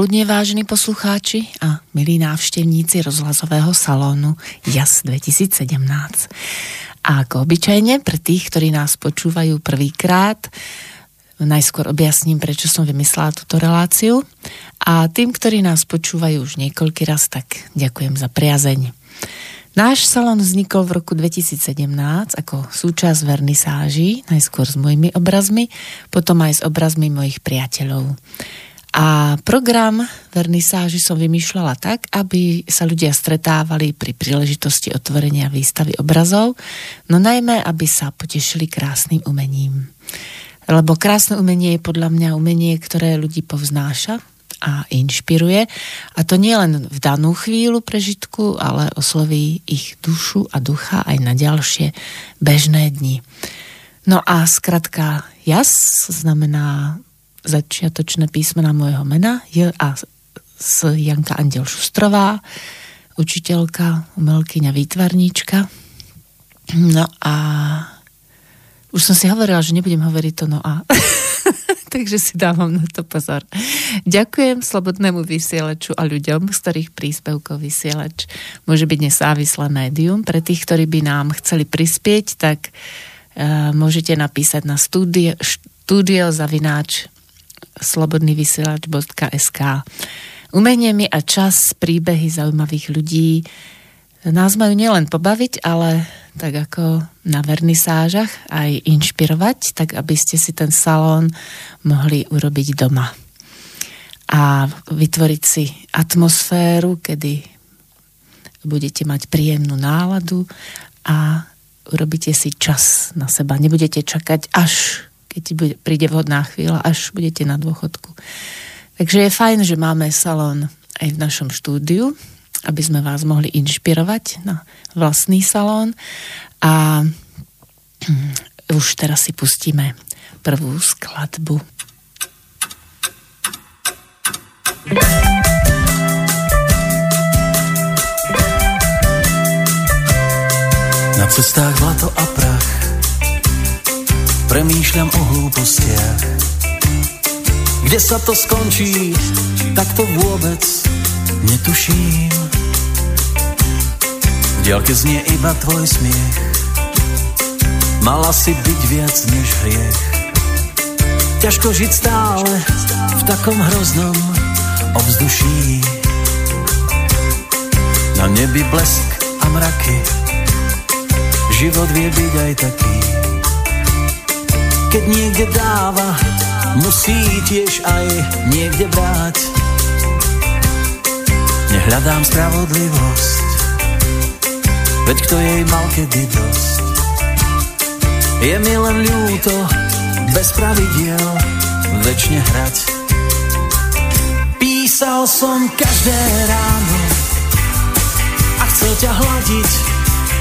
Dobré predpoludne, vážení poslucháči a milí návštevníci rozhlasového salónu JAS 2017. A ako obyčajne, pre tých, ktorí nás počúvajú prvýkrát, najskôr objasním, prečo som vymyslela túto reláciu. A tým, ktorí nás počúvajú už niekoľký raz, tak ďakujem za priazeň. Náš salón vznikol v roku 2017 ako súčasť vernisáží, najskôr s mojimi obrazmi, potom aj s obrazmi mojich priateľov. A program vernisáži som vymýšľala tak, aby sa ľudia stretávali pri príležitosti otvorenia výstavy obrazov, no najmä, aby sa potešili krásnym umením. Lebo krásne umenie je podľa mňa umenie, ktoré ľudí povznáša a inšpiruje. A to nie len v danú chvíľu prežitku, ale osloví ich dušu a ducha aj na ďalšie bežné dni. No a skratka jas znamená začiatočné písmena môjho mena, J a S Janka Andel Šustrová, učiteľka, umelkyňa, výtvarníčka. No a už som si hovorila, že nebudem hovoriť to no a. Takže si dávam na to pozor. Ďakujem Slobodnému vysielaču a ľuďom, z ktorých príspevkov vysielač môže byť nesávislé médium. Pre tých, ktorí by nám chceli prispieť, tak uh, môžete napísať na studio, studio zavináč slobodnyvysielač.sk Umenie mi a čas, príbehy zaujímavých ľudí nás majú nielen pobaviť, ale tak ako na vernisážach aj inšpirovať, tak aby ste si ten salón mohli urobiť doma. A vytvoriť si atmosféru, kedy budete mať príjemnú náladu a urobíte si čas na seba. Nebudete čakať až keď príde vhodná chvíľa, až budete na dôchodku. Takže je fajn, že máme salón aj v našom štúdiu, aby sme vás mohli inšpirovať na vlastný salón. A už teraz si pustíme prvú skladbu. Na cestách zlato a prach Premýšľam o hlúpostiach Kde sa to skončí, tak to vôbec netuším. V diaľke znie iba tvoj smiech. Mala si byť viac než hriech. Ťažko žiť stále v takom hroznom ovzduší. Na nebi blesk a mraky. Život vie byť aj taký keď niekde dáva, musí tiež aj niekde brať. Nehľadám spravodlivosť, veď kto jej mal kedy dosť. Je mi len ľúto, bez pravidiel, väčšine hrať. Písal som každé ráno a chcel ťa hľadiť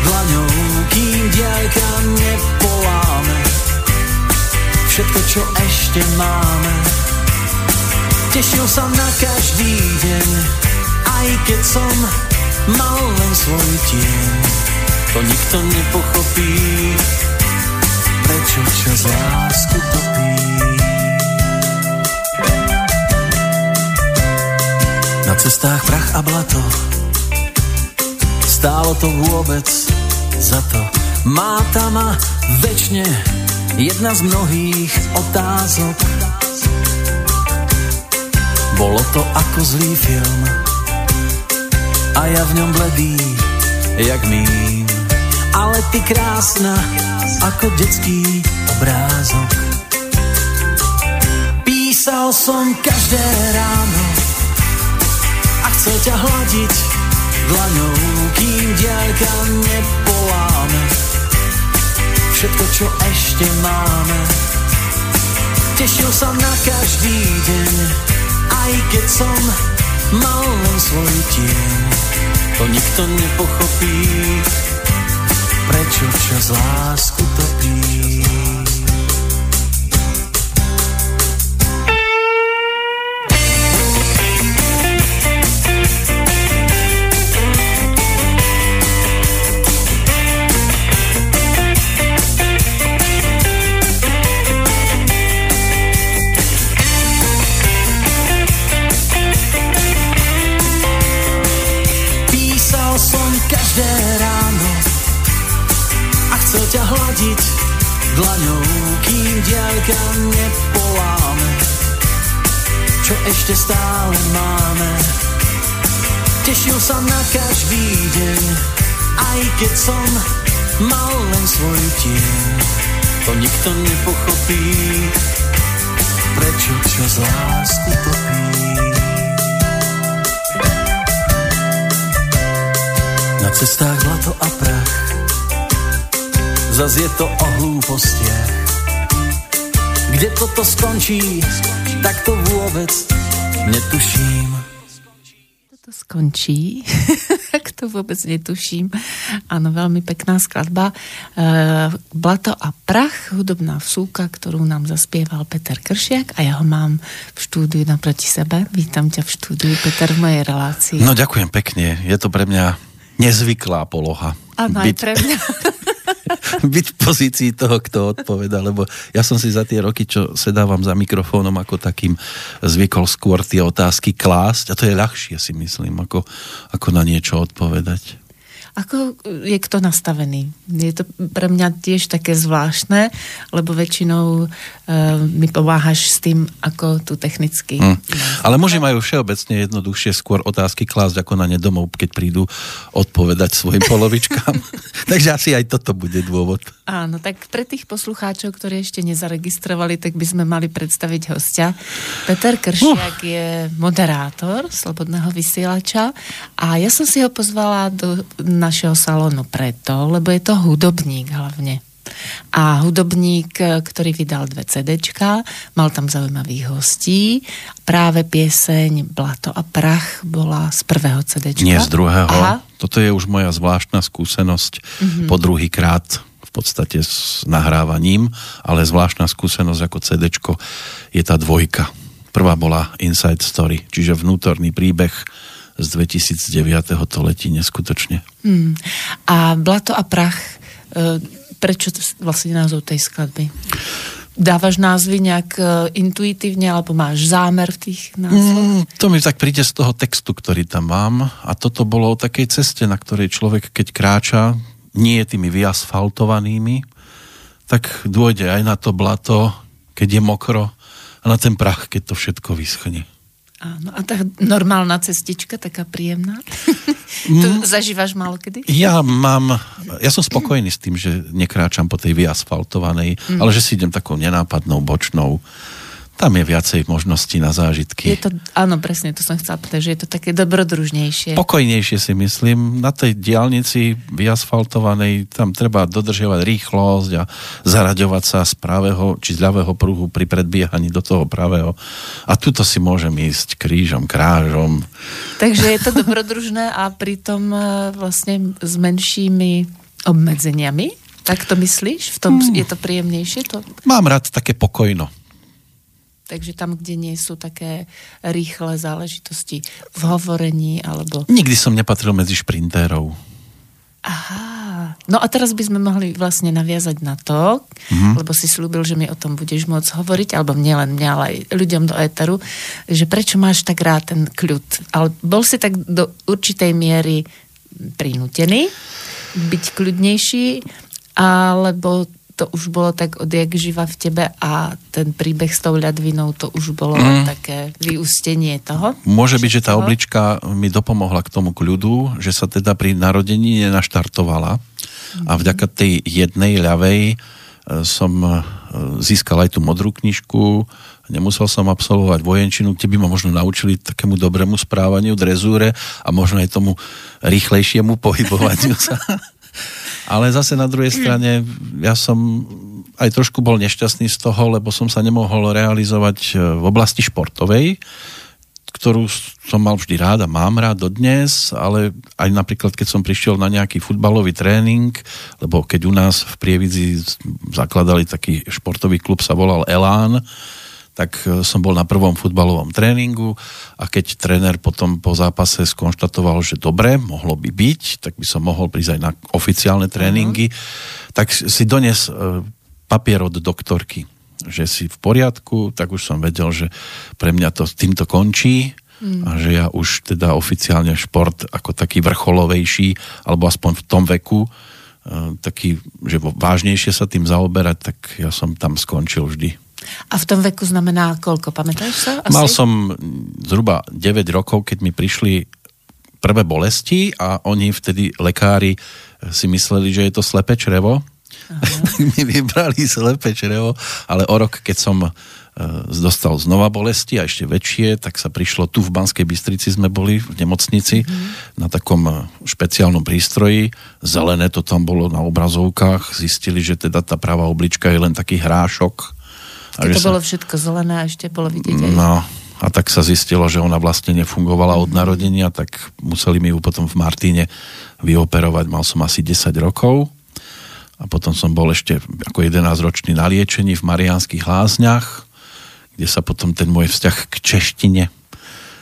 dlaňou, kým diaľka nepoláme všetko, čo ešte máme. Tešil sa na každý deň, aj keď som mal len svoj tieň. To nikto nepochopí, prečo čas lásku topí. Na cestách prach a blato, stálo to vôbec za to. Má tam a večne jedna z mnohých otázok. Bolo to ako zlý film a ja v ňom bledý, jak mým. Ale ty krásna, ako detský obrázok. Písal som každé ráno a chcel ťa hľadiť dlaňou, kým diaľka nepoláme všetko, čo ešte máme. Tešil sa na každý deň, aj keď som mal len svoj tieň. To nikto nepochopí, prečo čas lásku topí. Diaľka nepoláme, čo ešte stále máme. Tešil sa na každý deň, aj keď som mal len svoju tieň. To nikto nepochopí, prečo čas lásku topí. Na cestách zlato a prach, zas je to o hlúpostiach. Kde toto skončí, tak to vôbec netuším to skončí, tak to vôbec netuším. Áno, veľmi pekná skladba. E, Blato a prach, hudobná vsúka, ktorú nám zaspieval Peter Kršiak a ja ho mám v štúdiu naproti sebe. Vítam ťa v štúdiu, Peter, v mojej relácii. No ďakujem pekne, je to pre mňa nezvyklá poloha. Áno, aj pre mňa. byť v pozícii toho, kto odpoveda, lebo ja som si za tie roky, čo sedávam za mikrofónom ako takým, zvykol skôr tie otázky klásť a to je ľahšie si myslím, ako, ako na niečo odpovedať. Ako je kto nastavený? Je to pre mňa tiež také zvláštne, lebo väčšinou uh, mi pomáhaš s tým, ako tu technicky. Hmm. Ale muži majú všeobecne jednoduchšie skôr otázky klásť ako na ne domov, keď prídu odpovedať svojim polovičkám. Takže asi aj toto bude dôvod. Áno, tak pre tých poslucháčov, ktorí ešte nezaregistrovali, tak by sme mali predstaviť hostia. Peter Kršiak uh. je moderátor Slobodného vysielača a ja som si ho pozvala do našeho salónu preto, lebo je to hudobník hlavne. A hudobník, ktorý vydal dve CDčka, mal tam zaujímavých hostí. Práve pieseň Blato a prach bola z prvého CDčka. Nie z druhého. Aha. Toto je už moja zvláštna skúsenosť mm-hmm. po druhý krát v podstate s nahrávaním, ale zvláštna skúsenosť ako CD je tá dvojka. Prvá bola Inside Story, čiže vnútorný príbeh z 2009. to letí neskutočne. Hmm. A Blato a prach, e, prečo vlastne názov tej skladby? Dávaš názvy nejak e, intuitívne, alebo máš zámer v tých názvoch? Mm, to mi tak príde z toho textu, ktorý tam mám. A toto bolo o takej ceste, na ktorej človek, keď kráča, nie je tými vyasfaltovanými, tak dôjde aj na to blato, keď je mokro, a na ten prach, keď to všetko vyschne. Áno, a tá normálna cestička, taká príjemná. tu mm. zažívaš malo kedy? Ja mám, ja som spokojný s tým, že nekráčam po tej vyasfaltovanej, mm. ale že si idem takou nenápadnou bočnou tam je viacej možností na zážitky. Je to, áno, presne, to som chcela povedať, že je to také dobrodružnejšie. Pokojnejšie si myslím. Na tej diálnici vyasfaltovanej tam treba dodržiavať rýchlosť a zaraďovať sa z pravého či z ľavého pruhu pri predbiehaní do toho pravého. A tuto si môžem ísť krížom, krážom. Takže je to dobrodružné a pritom e, vlastne s menšími obmedzeniami. Tak to myslíš? V tom hmm. je to príjemnejšie? To... Mám rád také pokojno. Takže tam, kde nie sú také rýchle záležitosti v hovorení, alebo... Nikdy som nepatril medzi šprintérov. Aha. No a teraz by sme mohli vlastne naviazať na to, mm-hmm. lebo si slúbil, že mi o tom budeš môcť hovoriť, alebo nielen mňa, ale aj ľuďom do éteru, že prečo máš tak rád ten kľud. Ale bol si tak do určitej miery prinútený byť kľudnejší, alebo to už bolo tak odjak živa v tebe a ten príbeh s tou ľadvinou to už bolo mm. také vyústenie toho? Môže byť, že tá oblička mi dopomohla k tomu kľudu, že sa teda pri narodení nenaštartovala mm. a vďaka tej jednej ľavej e, som e, získal aj tú modrú knižku, nemusel som absolvovať vojenčinu, kde by ma možno naučili takému dobrému správaniu, drezúre a možno aj tomu rýchlejšiemu pohybovaniu sa. Ale zase na druhej strane ja som aj trošku bol nešťastný z toho, lebo som sa nemohol realizovať e, v oblasti športovej, ktorú som mal vždy rád a mám rád dodnes, ale aj napríklad, keď som prišiel na nejaký futbalový tréning, lebo keď u nás v Prievidzi zakladali taký športový klub, sa volal Elán, tak e, som bol na prvom futbalovom tréningu a keď tréner potom po zápase skonštatoval, že dobre, mohlo by byť, tak by som mohol prísť aj na oficiálne tréningy, uh-huh. tak si dones e, papier od doktorky, že si v poriadku, tak už som vedel, že pre mňa to týmto končí mm. a že ja už teda oficiálne šport ako taký vrcholovejší, alebo aspoň v tom veku, taký, že vážnejšie sa tým zaoberať, tak ja som tam skončil vždy. A v tom veku znamená koľko, pamätáš sa? Asi? Mal som zhruba 9 rokov, keď mi prišli prvé bolesti a oni vtedy lekári si mysleli, že je to slepé črevo. mi vybrali slepé črevo, ale o rok, keď som e, dostal znova bolesti a ešte väčšie, tak sa prišlo tu v Banskej Bystrici sme boli v nemocnici mm-hmm. na takom e, špeciálnom prístroji. Zelené to tam bolo na obrazovkách. Zistili, že teda tá pravá oblička je len taký hrášok. Keď to sa... bolo všetko zelené a ešte bolo vidieť aj... No, a tak sa zistilo, že ona vlastne nefungovala od narodenia, tak museli mi ju potom v Martíne vyoperovať. Mal som asi 10 rokov a potom som bol ešte ako 11-ročný na liečení v Mariánskych lázniach, kde sa potom ten môj vzťah k češtine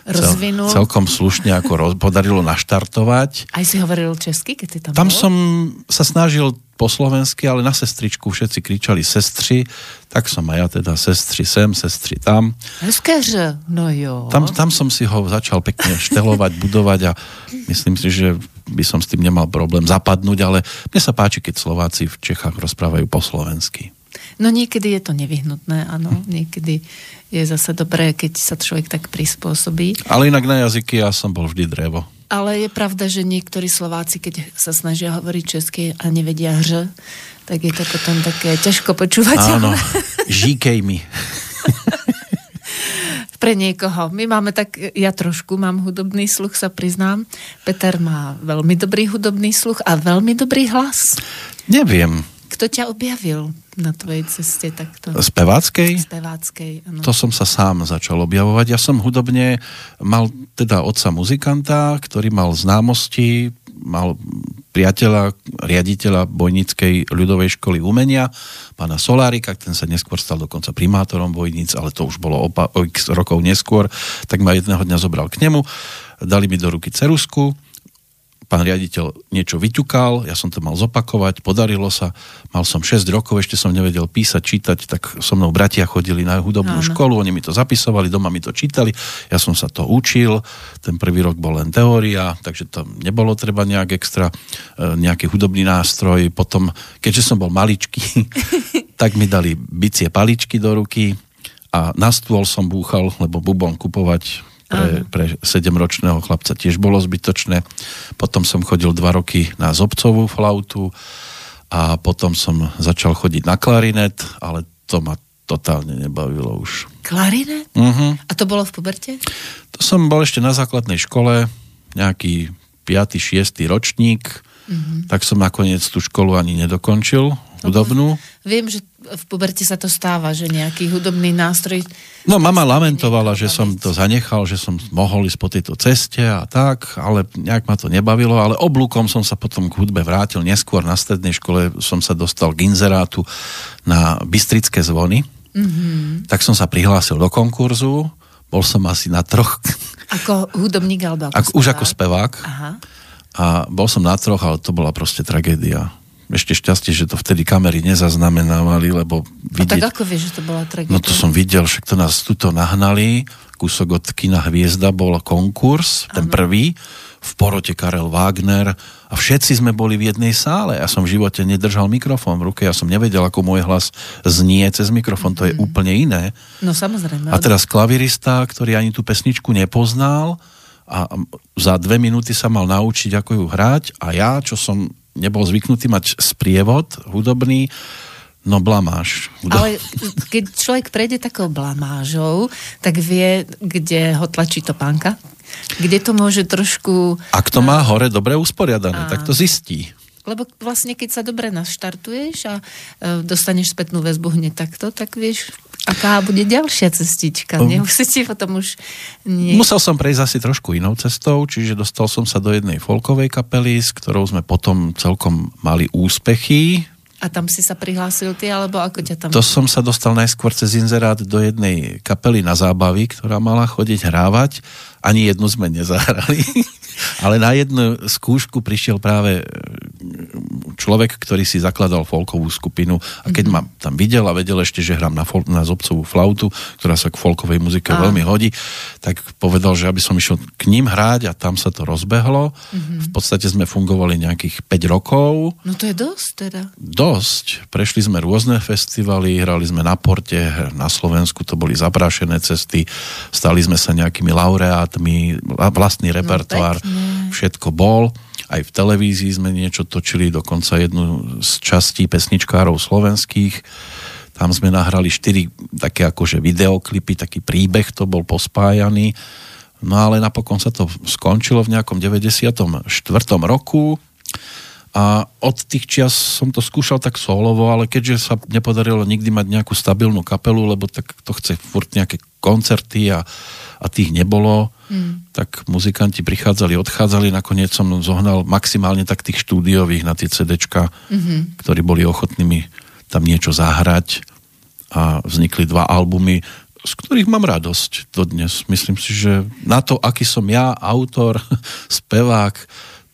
rozvinul. Cel, celkom slušne ako roz, podarilo naštartovať. Aj si hovoril česky, keď si tam Tam bol? som sa snažil po slovensky, ale na sestričku všetci kričali sestri, tak som aj ja teda sestri sem, sestri tam. Hezké, no jo. Tam, tam som si ho začal pekne štelovať, budovať a myslím si, že by som s tým nemal problém zapadnúť, ale mne sa páči, keď Slováci v Čechách rozprávajú po slovensky. No niekedy je to nevyhnutné, áno. Niekedy je zase dobré, keď sa človek tak prispôsobí. Ale inak na jazyky ja som bol vždy drevo. Ale je pravda, že niektorí Slováci, keď sa snažia hovoriť česky a nevedia hř, tak je to potom také ťažko počúvať. Áno, žíkej mi. Pre niekoho. My máme tak, ja trošku mám hudobný sluch, sa priznám. Peter má veľmi dobrý hudobný sluch a veľmi dobrý hlas. Neviem. Kto ťa objavil na tvojej ceste takto? Speváckej? Speváckej, ano. To som sa sám začal objavovať. Ja som hudobne mal teda otca muzikanta, ktorý mal známosti, mal priateľa, riaditeľa Bojnickej ľudovej školy umenia, pána Solárika, ten sa neskôr stal dokonca primátorom Bojnic, ale to už bolo opa- o x rokov neskôr, tak ma jedného dňa zobral k nemu, dali mi do ruky cerusku, pán riaditeľ niečo vyťukal, ja som to mal zopakovať, podarilo sa, mal som 6 rokov, ešte som nevedel písať, čítať, tak so mnou bratia chodili na hudobnú Áno. školu, oni mi to zapisovali, doma mi to čítali, ja som sa to učil, ten prvý rok bol len teória, takže to nebolo treba nejak extra, e, nejaký hudobný nástroj, potom, keďže som bol maličký, tak mi dali bicie paličky do ruky a na stôl som búchal, lebo bubon kupovať pre, pre 7-ročného chlapca tiež bolo zbytočné. Potom som chodil dva roky na zobcovú flautu a potom som začal chodiť na klarinet, ale to ma totálne nebavilo už. Klarinet? Uh-huh. A to bolo v puberte? To som bol ešte na základnej škole, nejaký 5. 6. ročník, uh-huh. tak som nakoniec tú školu ani nedokončil, hudobnú. Viem, že v puberte sa to stáva, že nejaký hudobný nástroj... No mama lamentovala, že som to zanechal, že som mohol ísť po tejto ceste a tak, ale nejak ma to nebavilo, ale oblúkom som sa potom k hudbe vrátil. Neskôr na strednej škole som sa dostal k inzerátu na Bystrické zvony. Mm-hmm. Tak som sa prihlásil do konkurzu, bol som asi na troch... Ako hudobník alebo ako, ako Už ako spevák. Aha. A bol som na troch, ale to bola proste tragédia ešte šťastie, že to vtedy kamery nezaznamenávali, lebo vidieť... A tak ako vieš, že to bola tragédia? No to som videl, však to nás tuto nahnali, kúsok od kina Hviezda bol konkurs, ten ano. prvý, v porote Karel Wagner a všetci sme boli v jednej sále. Ja som v živote nedržal mikrofón v ruke, ja som nevedel, ako môj hlas znie cez mikrofón, to je mm. úplne iné. No samozrejme. A teraz klavirista, ktorý ani tú pesničku nepoznal a za dve minúty sa mal naučiť, ako ju hrať a ja, čo som nebol zvyknutý mať sprievod hudobný, No blamáž. Ale keď človek prejde takou blamážou, tak vie, kde ho tlačí topánka? Kde to môže trošku... Ak to má hore dobre usporiadané, a... tak to zistí. Lebo vlastne, keď sa dobre naštartuješ a e, dostaneš spätnú väzbu hneď takto, tak vieš, aká bude ďalšia cestička. Um, Nemusíte potom už... Nie... Musel som prejsť asi trošku inou cestou, čiže dostal som sa do jednej folkovej kapely, s ktorou sme potom celkom mali úspechy. A tam si sa prihlásil ty, alebo ako ťa tam... To som sa dostal najskôr cez inzerát do jednej kapely na zábavy, ktorá mala chodiť hrávať. Ani jednu sme nezahrali. Ale na jednu skúšku prišiel práve človek, ktorý si zakladal folkovú skupinu a keď mm-hmm. ma tam videl a vedel ešte, že hrám na, fol- na zobcovú flautu, ktorá sa k folkovej muzike a. veľmi hodí, tak povedal, že aby som išiel k ním hrať a tam sa to rozbehlo. Mm-hmm. V podstate sme fungovali nejakých 5 rokov. No to je dosť teda. Dosť. Prešli sme rôzne festivaly, hrali sme na Porte, na Slovensku to boli zaprášené cesty, stali sme sa nejakými laureátmi, vlastný no, repertoár, no, všetko bol. Aj v televízii sme niečo točili, dokonca jednu z častí pesničkárov slovenských. Tam sme nahrali štyri také akože videoklipy, taký príbeh to bol pospájaný. No ale napokon sa to skončilo v nejakom 94. roku a od tých čias som to skúšal tak solovo, ale keďže sa nepodarilo nikdy mať nejakú stabilnú kapelu, lebo tak to chce furt nejaké koncerty a, a tých nebolo, mm. tak muzikanti prichádzali, odchádzali, nakoniec som zohnal maximálne tak tých štúdiových na tie CDčka, mm-hmm. ktorí boli ochotnými tam niečo zahrať a vznikli dva albumy, z ktorých mám radosť dodnes. Myslím si, že na to, aký som ja, autor, spevák,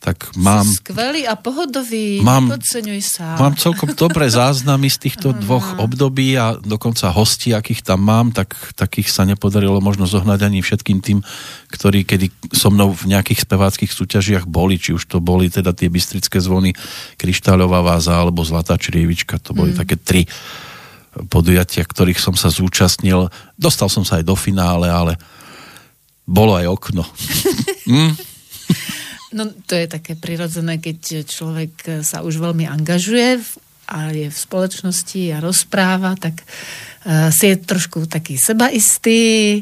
tak mám... Si skvelý a pohodový, mám, nepodceňuj sa. Mám celkom dobré záznamy z týchto dvoch období a dokonca hostí, akých tam mám, tak takých sa nepodarilo možno zohnať ani všetkým tým, ktorí kedy so mnou v nejakých speváckých súťažiach boli, či už to boli teda tie bystrické zvony, kryštáľová váza alebo zlatá črievička, to boli mm. také tri podujatia, ktorých som sa zúčastnil. Dostal som sa aj do finále, ale bolo aj okno. mm. No to je také prirodzené, keď človek sa už veľmi angažuje a je v spoločnosti a rozpráva, tak uh, si je trošku taký sebaistý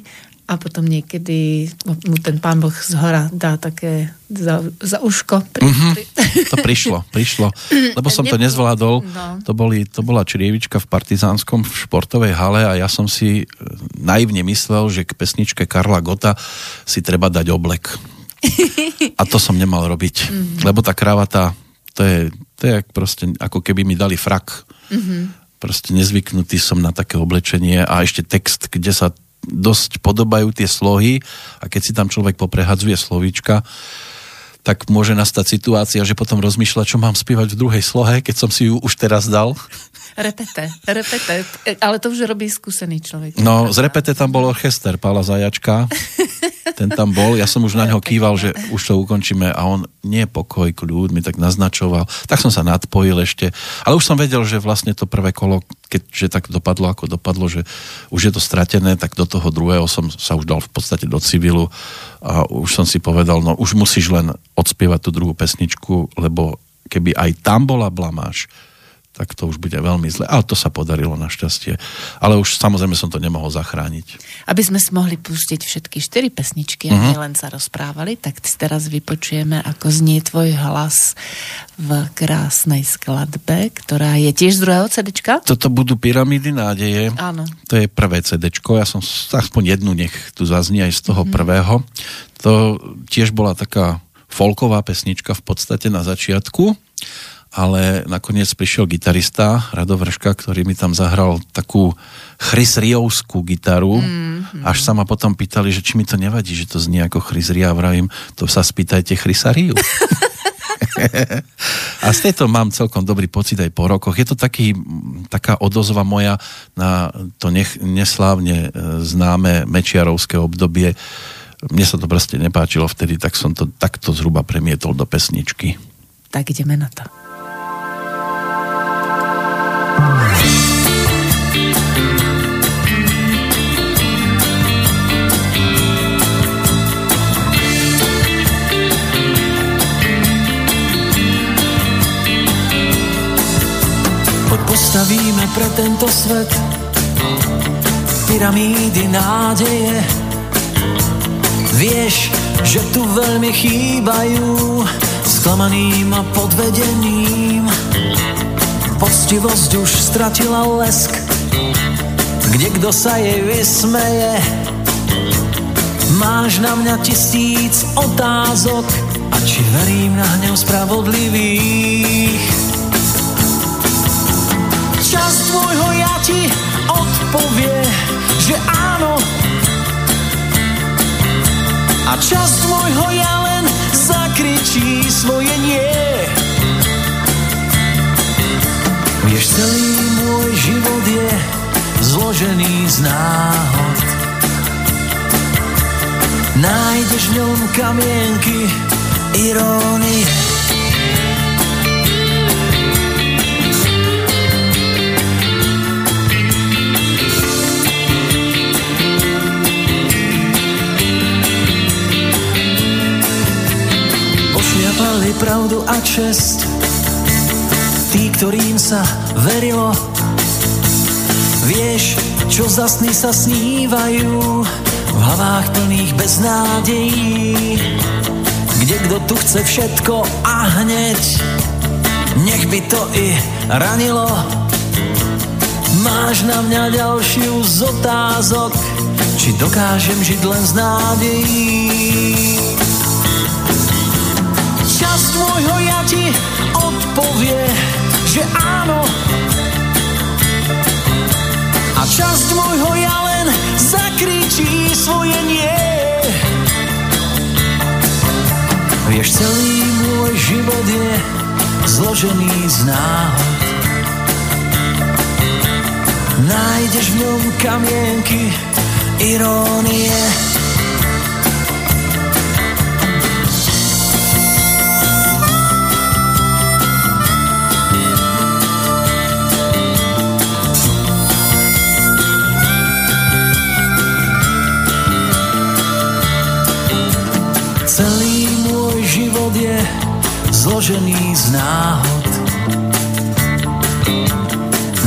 a potom niekedy mu ten pán Boh z hora dá také za, za uško. Pri, mm-hmm. pri... To prišlo, prišlo. Lebo som to nezvládol. No. To, boli, to bola črievička v Partizánskom v športovej hale a ja som si naivne myslel, že k pesničke Karla Gota si treba dať oblek a to som nemal robiť. Mm-hmm. Lebo tá kravata, to je, to je proste, ako keby mi dali frak. Mm-hmm. Proste nezvyknutý som na také oblečenie a ešte text, kde sa dosť podobajú tie slohy a keď si tam človek poprehadzuje slovíčka, tak môže nastať situácia, že potom rozmýšľa, čo mám spievať v druhej slohe, keď som si ju už teraz dal. Repete, repete, ale to už robí skúsený človek. No, z repete tam bol orchester Pála Zajačka. ten tam bol, ja som už na ňo kýval, že už to ukončíme a on nie pokoj, kľud, mi tak naznačoval. Tak som sa nadpojil ešte, ale už som vedel, že vlastne to prvé kolo, keďže tak dopadlo, ako dopadlo, že už je to stratené, tak do toho druhého som sa už dal v podstate do civilu. A už som si povedal, no už musíš len odspievať tú druhú pesničku, lebo keby aj tam bola blamáš, tak to už bude veľmi zle. Ale to sa podarilo našťastie. Ale už samozrejme som to nemohol zachrániť. Aby sme si mohli pustiť všetky štyri pesničky a uh-huh. nielen sa rozprávali, tak si teraz vypočujeme, ako znie tvoj hlas v krásnej skladbe, ktorá je tiež z druhého CDčka. Toto budú Pyramídy nádeje. Áno. To je prvé CDčko. Ja som aspoň jednu nech tu zaznie aj z toho uh-huh. prvého. To tiež bola taká folková pesnička v podstate na začiatku ale nakoniec prišiel gitarista Rado Vrška, ktorý mi tam zahral takú chrysriovskú gitaru, mm-hmm. až sa ma potom pýtali, že či mi to nevadí, že to znie ako chrysria, vravím, to sa spýtajte chrysariu. a z tejto mám celkom dobrý pocit aj po rokoch. Je to taký, taká odozva moja na to nech, neslávne e, známe mečiarovské obdobie. Mne sa to proste nepáčilo vtedy, tak som to takto zhruba premietol do pesničky. Tak ideme na to. Postavíme pre tento svet pyramídy nádeje. Vieš, že tu veľmi chýbajú sklamaným a podvedeným. Poctivosť už stratila lesk, kde kdo sa jej vysmeje. Máš na mňa tisíc otázok a či verím na hnev spravodlivých časť môjho ja ti odpovie, že áno. A časť môjho ja len zakričí svoje nie. Vieš, celý môj život je zložený z náhod. Nájdeš v ňom kamienky irónie. Pravdu a čest tí, ktorým sa verilo. Vieš, čo za sny sa snívajú v hlavách plných beznádejí, kde kto tu chce všetko a hneď, nech by to i ranilo. Máš na mňa ďalšiu z otázok, či dokážem žiť len z nádejí. Časť môjho ja ti odpovie, že áno. A časť môjho ja len zakričí svoje nie. Vieš, celý môj život je zložený z náhod. Nájdeš v ňom kamienky irónie. Zložený z náhod.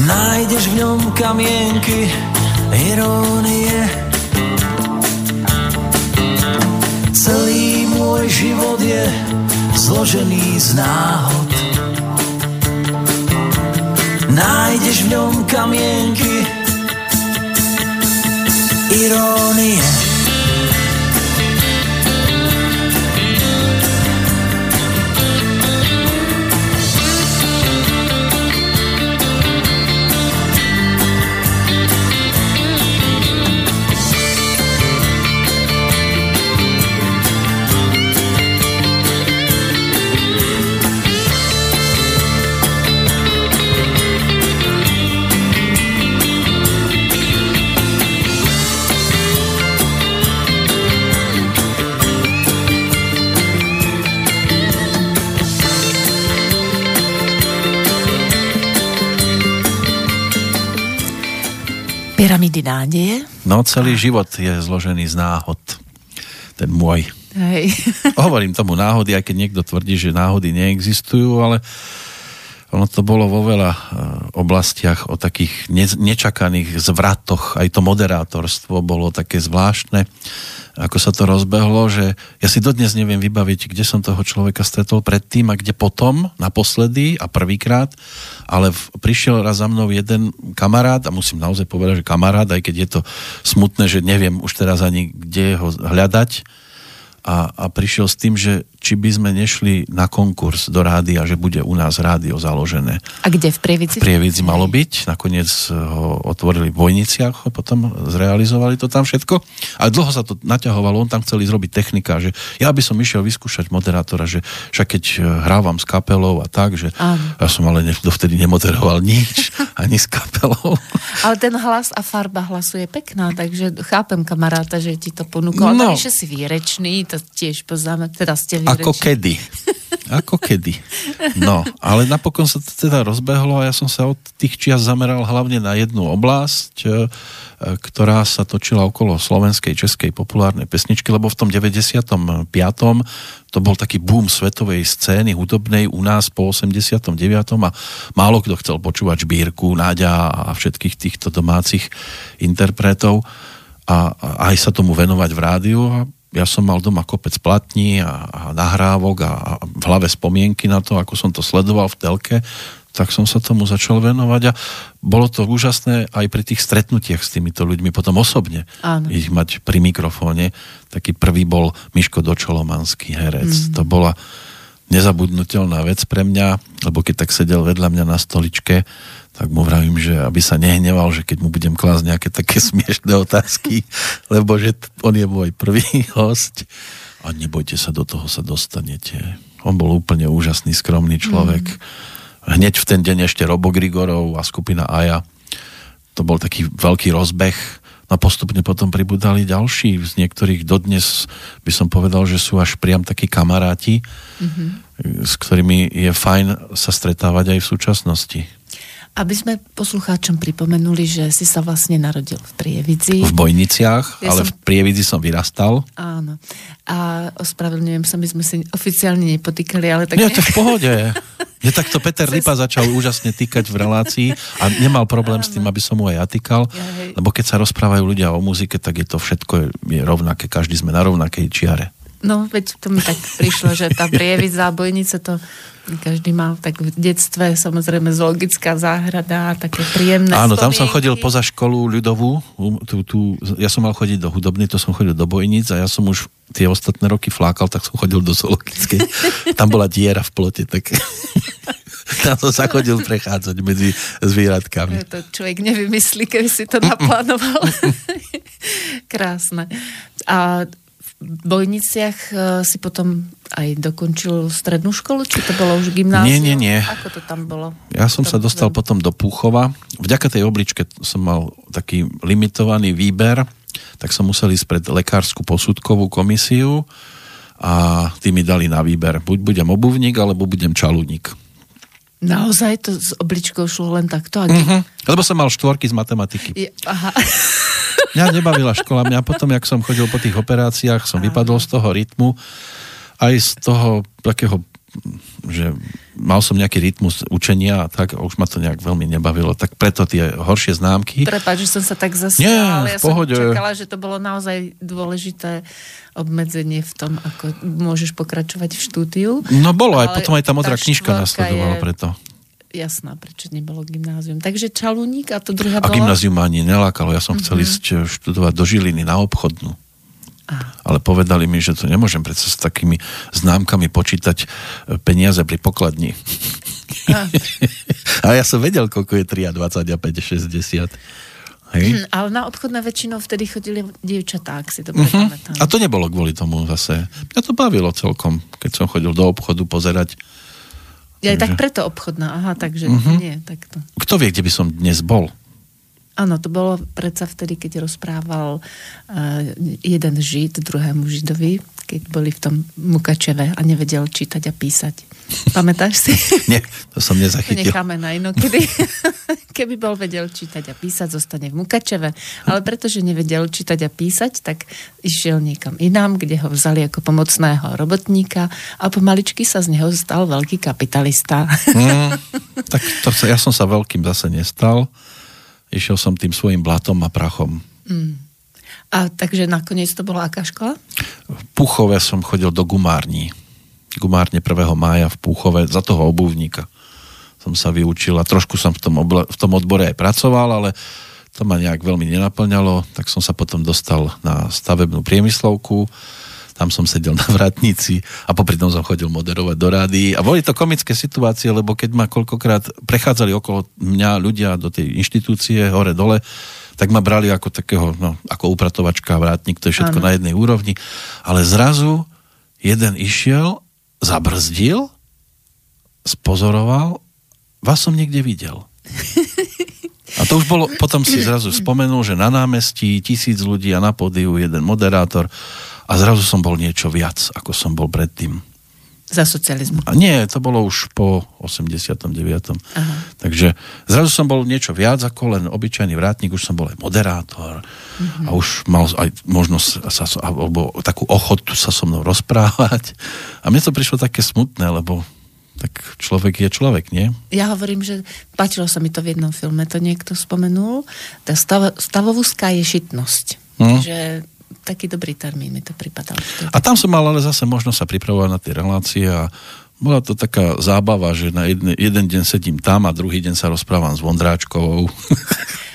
Nájdeš v ňom kamienky irónie. Celý môj život je zložený z náhod. Nájdeš v ňom kamienky irónie. Pyramidy nádeje. No, celý život je zložený z náhod. Ten môj. Hej. Hovorím tomu náhody, aj keď niekto tvrdí, že náhody neexistujú, ale ono to bolo vo veľa e, oblastiach o takých ne- nečakaných zvratoch. Aj to moderátorstvo bolo také zvláštne, ako sa to rozbehlo, že ja si dodnes neviem vybaviť, kde som toho človeka stretol predtým a kde potom, naposledy a prvýkrát, ale v, prišiel raz za mnou jeden kamarát a musím naozaj povedať, že kamarát, aj keď je to smutné, že neviem už teraz ani kde ho hľadať, a, a prišiel s tým, že či by sme nešli na konkurs do rádia, že bude u nás rádio založené. A kde? V Prievidzi? V Prievidzi malo byť, nakoniec ho otvorili v Vojniciach, potom zrealizovali to tam všetko. A dlho sa to naťahovalo, on tam chceli zrobiť technika, že ja by som išiel vyskúšať moderátora, že však keď e, hrávam s kapelou a tak, že Áno. ja som ale ne, dovtedy nemoderoval nič, ani s kapelou. Ale ten hlas a farba hlasu je pekná, takže chápem kamaráta, že ti to ponúkol. No. No. Navyše si výrečný, to tiež poznáme, teda ste výrečný. Ako kedy. Ako kedy. No, ale napokon sa to teda rozbehlo a ja som sa od tých čias zameral hlavne na jednu oblasť, e, ktorá sa točila okolo slovenskej, českej populárnej pesničky, lebo v tom 95. to bol taký boom svetovej scény hudobnej u nás po 89. a málo kto chcel počúvať Žbírku, Náďa a všetkých týchto domácich interpretov a, a aj sa tomu venovať v rádiu a ja som mal doma kopec platní a, a nahrávok a, a v hlave spomienky na to, ako som to sledoval v telke, tak som sa tomu začal venovať a bolo to úžasné aj pri tých stretnutiach s týmito ľuďmi, potom osobne Áno. ich mať pri mikrofóne. Taký prvý bol Miško Dočolomanský herec. Mm. To bola nezabudnutelná vec pre mňa, lebo keď tak sedel vedľa mňa na stoličke, tak mu vravím, že aby sa nehneval, že keď mu budem klásť nejaké také smiešné otázky, lebo že on je môj prvý host a nebojte sa, do toho sa dostanete. On bol úplne úžasný, skromný človek. Mm. hneď v ten deň ešte Robo Grigorov a skupina Aja. To bol taký veľký rozbeh. A postupne potom pribudali ďalší. Z niektorých dodnes by som povedal, že sú až priam takí kamaráti, mm-hmm. s ktorými je fajn sa stretávať aj v súčasnosti. Aby sme poslucháčom pripomenuli, že si sa vlastne narodil v Prievidzi. V Bojniciach, ja ale som... v Prievidzi som vyrastal. Áno. A ospravedlňujem sa, my sme si oficiálne nepotýkali, ale tak... Nie, to v pohode. Je takto Peter Lipa začal úžasne týkať v relácii a nemal problém s tým, aby som mu aj ja týkal, lebo keď sa rozprávajú ľudia o muzike, tak je to všetko je rovnaké, každý sme na rovnakej čiare. No, veď to mi tak prišlo, že tá prievidza bojnice to každý mal tak v detstve samozrejme zoologická záhrada, také príjemné Áno, tam som chodil poza školu ľudovú, tu, tu, ja som mal chodiť do hudobný, to som chodil do bojnic a ja som už tie ostatné roky flákal, tak som chodil do zoologickej. Tam bola diera v plote, tak tam som sa chodil prechádzať medzi zvieratkami. To človek nevymyslí, keby si to naplánoval. Krásne. A Bojniciach e, si potom aj dokončil strednú školu? Či to bolo už gymnázium? Nie, nie, nie. Ako to tam bolo? Ja som sa dostal bolo? potom do Púchova. Vďaka tej obličke som mal taký limitovaný výber, tak som musel ísť pred lekárskú posudkovú komisiu a tí mi dali na výber. Buď budem obuvník, alebo budem čalúnik. Naozaj to s obličkou šlo len takto? Uh-huh. Lebo som mal štvorky z matematiky. Je, aha. Mňa nebavila škola, mňa potom, jak som chodil po tých operáciách, som vypadol z toho rytmu, aj z toho takého že mal som nejaký rytmus učenia a tak, a už ma to nejak veľmi nebavilo, tak preto tie horšie známky. Prepač, že som sa tak zasmiala, ale ja pohode. som čakala, že to bolo naozaj dôležité obmedzenie v tom, ako môžeš pokračovať v štúdiu. No bolo, aj potom aj tá modrá tá knižka nasledovala je... preto jasná, prečo nebolo gymnázium. Takže Čalúnik a to druhé bolo... A gymnázium ma ani nelákalo, ja som mm-hmm. chcel mhm. ísť eh, študovať do Žiliny na obchodnú. Ale povedali mi, že to nemôžem predsa s takými známkami počítať eh, peniaze pri pokladni. A, a ja som vedel, koľko je 23 a 5, 60. Hej. Hm, ale na obchodné väčšinou vtedy chodili dievčatá, ak si to uh-huh. pamätám. A to nebolo kvôli tomu zase. Mňa to bavilo celkom, keď som chodil do obchodu pozerať ja takže... tak preto obchodná, aha, takže uh-huh. nie, takto. Kto vie, kde by som dnes bol? Áno, to bolo predsa vtedy, keď rozprával uh, jeden žid druhému židovi, keď boli v tom Mukačeve a nevedel čítať a písať. Pamätáš si? Nie, to som nezachytil. Necháme na inokedy. Keby bol vedel čítať a písať, zostane v Mukačeve. Ale pretože nevedel čítať a písať, tak išiel niekam inám, kde ho vzali ako pomocného robotníka a pomaličky sa z neho stal veľký kapitalista. Mm, tak to ja som sa veľkým zase nestal. Išiel som tým svojim blatom a prachom. Mm. A takže nakoniec to bola aká škola? V Puchove som chodil do gumární. Gumárne 1. mája v Púchove za toho obuvníka som sa vyučil a trošku som v tom, obla, v tom odbore aj pracoval, ale to ma nejak veľmi nenaplňalo, tak som sa potom dostal na stavebnú priemyslovku, tam som sedel na vratnici a popri tom som chodil moderovať do rády a boli to komické situácie, lebo keď ma koľkokrát prechádzali okolo mňa ľudia do tej inštitúcie, hore dole, tak ma brali ako takého, no, ako upratovačka, vrátnik, to je všetko ano. na jednej úrovni. Ale zrazu jeden išiel, zabrzdil, spozoroval, vás som niekde videl. A to už bolo, potom si zrazu spomenul, že na námestí tisíc ľudí a na pódiu jeden moderátor a zrazu som bol niečo viac, ako som bol predtým. Za socializmu. A nie, to bolo už po 89. Aha. Takže zrazu som bol niečo viac ako len obyčajný vrátnik, už som bol aj moderátor uh-huh. a už mal aj možnosť sa, alebo takú ochotu sa so mnou rozprávať. A mne to prišlo také smutné, lebo tak človek je človek, nie? Ja hovorím, že páčilo sa mi to v jednom filme, to niekto spomenul, tá stav, je šitnosť. Hmm. Že taký dobrý termín mi to pripadal. A tam som mal ale zase možnosť sa pripravovať na tie relácie a bola to taká zábava, že na jeden, jeden deň sedím tam a druhý deň sa rozprávam s Vondráčkovou.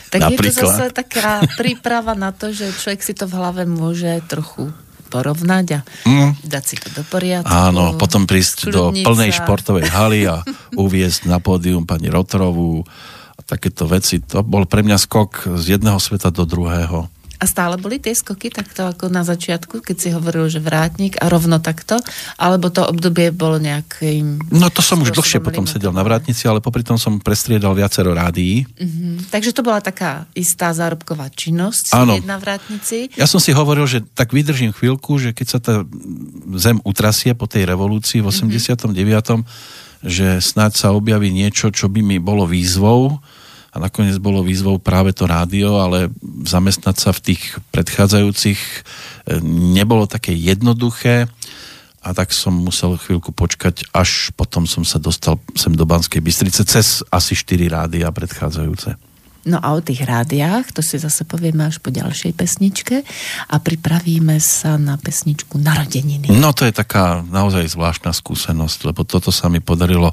Tak je to zase taká príprava na to, že človek si to v hlave môže trochu porovnať a mm. dať si to do poriadku. Áno, potom prísť do plnej športovej haly a uviezť na pódium pani Rotorovú a takéto veci. To bol pre mňa skok z jedného sveta do druhého. A stále boli tie skoky takto ako na začiatku, keď si hovoril, že vrátnik a rovno takto? Alebo to obdobie bolo nejakým... No to som už dlhšie potom sedel na vrátnici, ale popri tom som prestriedal viacero rádií. Uh-huh. Takže to bola taká istá zárobková činnosť Áno. na vrátnici. Ja som si hovoril, že tak vydržím chvíľku, že keď sa tá zem utrasie po tej revolúcii v 89., uh-huh. že snáď sa objaví niečo, čo by mi bolo výzvou, a nakoniec bolo výzvou práve to rádio, ale zamestnať sa v tých predchádzajúcich e, nebolo také jednoduché a tak som musel chvíľku počkať, až potom som sa dostal sem do Banskej Bystrice cez asi 4 rádia predchádzajúce. No a o tých rádiách, to si zase povieme až po ďalšej pesničke a pripravíme sa na pesničku Narodeniny. No to je taká naozaj zvláštna skúsenosť, lebo toto sa mi podarilo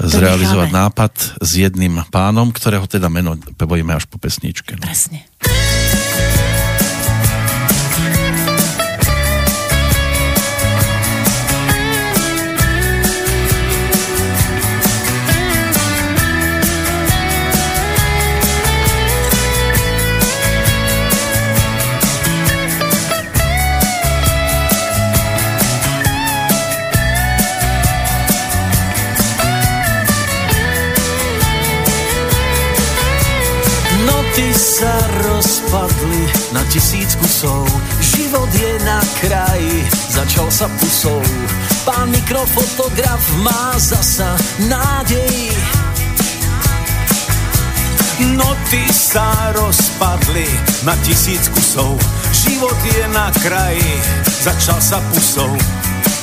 zrealizovať necháme. nápad s jedným pánom, ktorého teda meno povojíme až po pesničke. No. Presne. sa rozpadli na tisíc kusov. Život je na kraji, začal sa pusou. Pán mikrofotograf má zasa nádej. Noty sa rozpadli na tisíc kusov. Život je na kraji, začal sa pusou.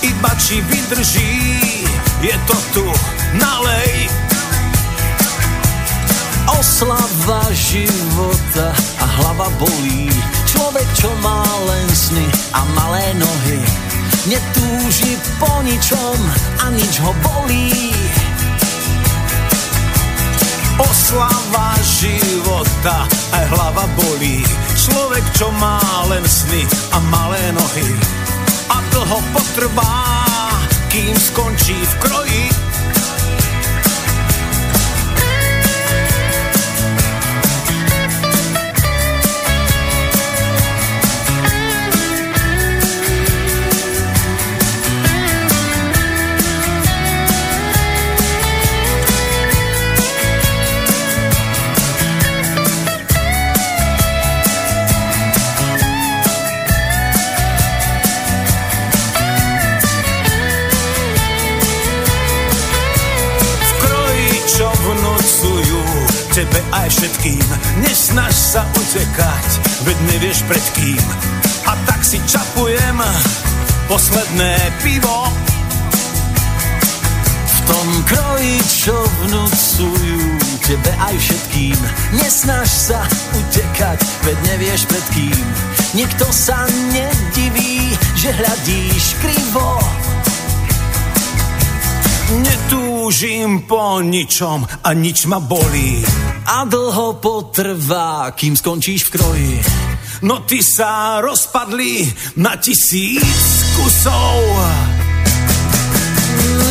Iba či vydrží, je to tu, nalej Oslava života a hlava bolí. Človek, čo má len sny a malé nohy, netúži po ničom a nič ho bolí. Oslava života a hlava bolí. Človek, čo má len sny a malé nohy a dlho potrvá, kým skončí v kroji sa utekať, veď nevieš pred kým. A tak si čapujem posledné pivo. V tom kroji, čo vnúcujú tebe aj všetkým. Nesnaž sa utekať, veď nevieš pred kým. Nikto sa nediví, že hľadíš krivo. Netúžim po ničom a nič ma bolí. A dlho potrvá, kým skončíš v kroji. No ty sa rozpadli na tisíc kusov.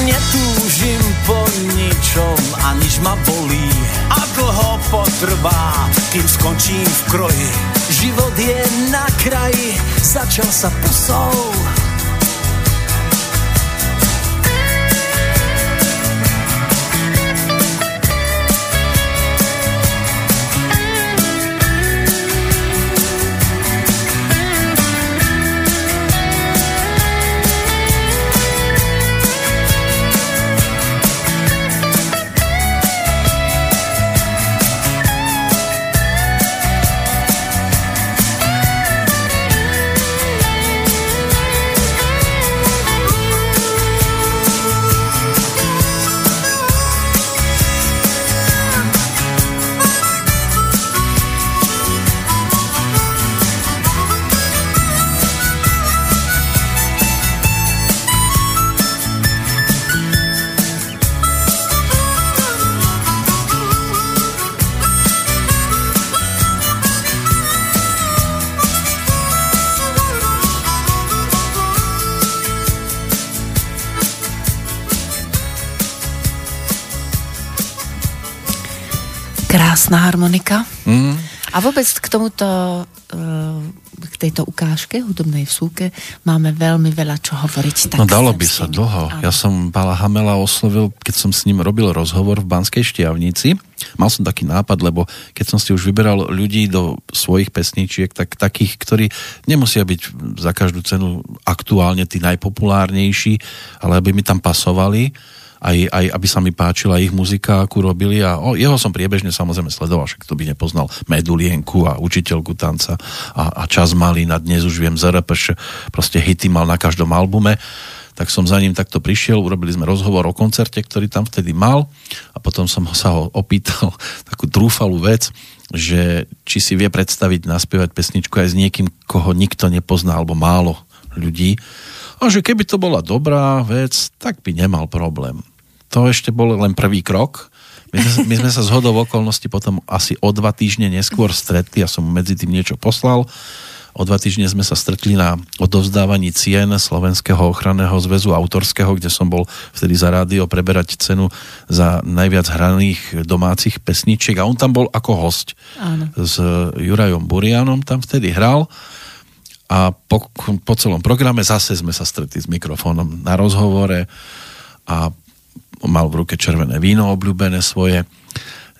Netúžim po ničom a nič ma bolí. A dlho potrvá, kým skončím v kroji. Život je na kraji, začal sa pusou. Krásna harmonika. Mm. A vôbec k tomuto, e, k tejto ukážke hudobnej vsúke máme veľmi veľa čo hovoriť. Tak no dalo by sa dlho. Áno. Ja som Bala Hamela oslovil, keď som s ním robil rozhovor v Banskej Štiavnici. Mal som taký nápad, lebo keď som si už vyberal ľudí do svojich pesničiek, tak takých, ktorí nemusia byť za každú cenu aktuálne tí najpopulárnejší, ale aby mi tam pasovali aj, aj aby sa mi páčila ich muzika, akú robili. A o, jeho som priebežne samozrejme sledoval, však to by nepoznal Medulienku a učiteľku tanca a, a čas malý na dnes už viem ZRPŠ, proste hity mal na každom albume. Tak som za ním takto prišiel, urobili sme rozhovor o koncerte, ktorý tam vtedy mal. A potom som sa ho opýtal takú trúfalú vec, že či si vie predstaviť naspievať pesničku aj s niekým, koho nikto nepozná alebo málo ľudí. A že keby to bola dobrá vec, tak by nemal problém to ešte bol len prvý krok. My sme, my sme sa z hodov okolností potom asi o dva týždne neskôr stretli, ja som medzi tým niečo poslal. O dva týždne sme sa stretli na odovzdávaní cien Slovenského ochranného zväzu autorského, kde som bol vtedy za rádio preberať cenu za najviac hraných domácich pesničiek a on tam bol ako host. Áno. S Jurajom Burianom tam vtedy hral a po, po celom programe zase sme sa stretli s mikrofónom na rozhovore a mal v ruke červené víno obľúbené svoje.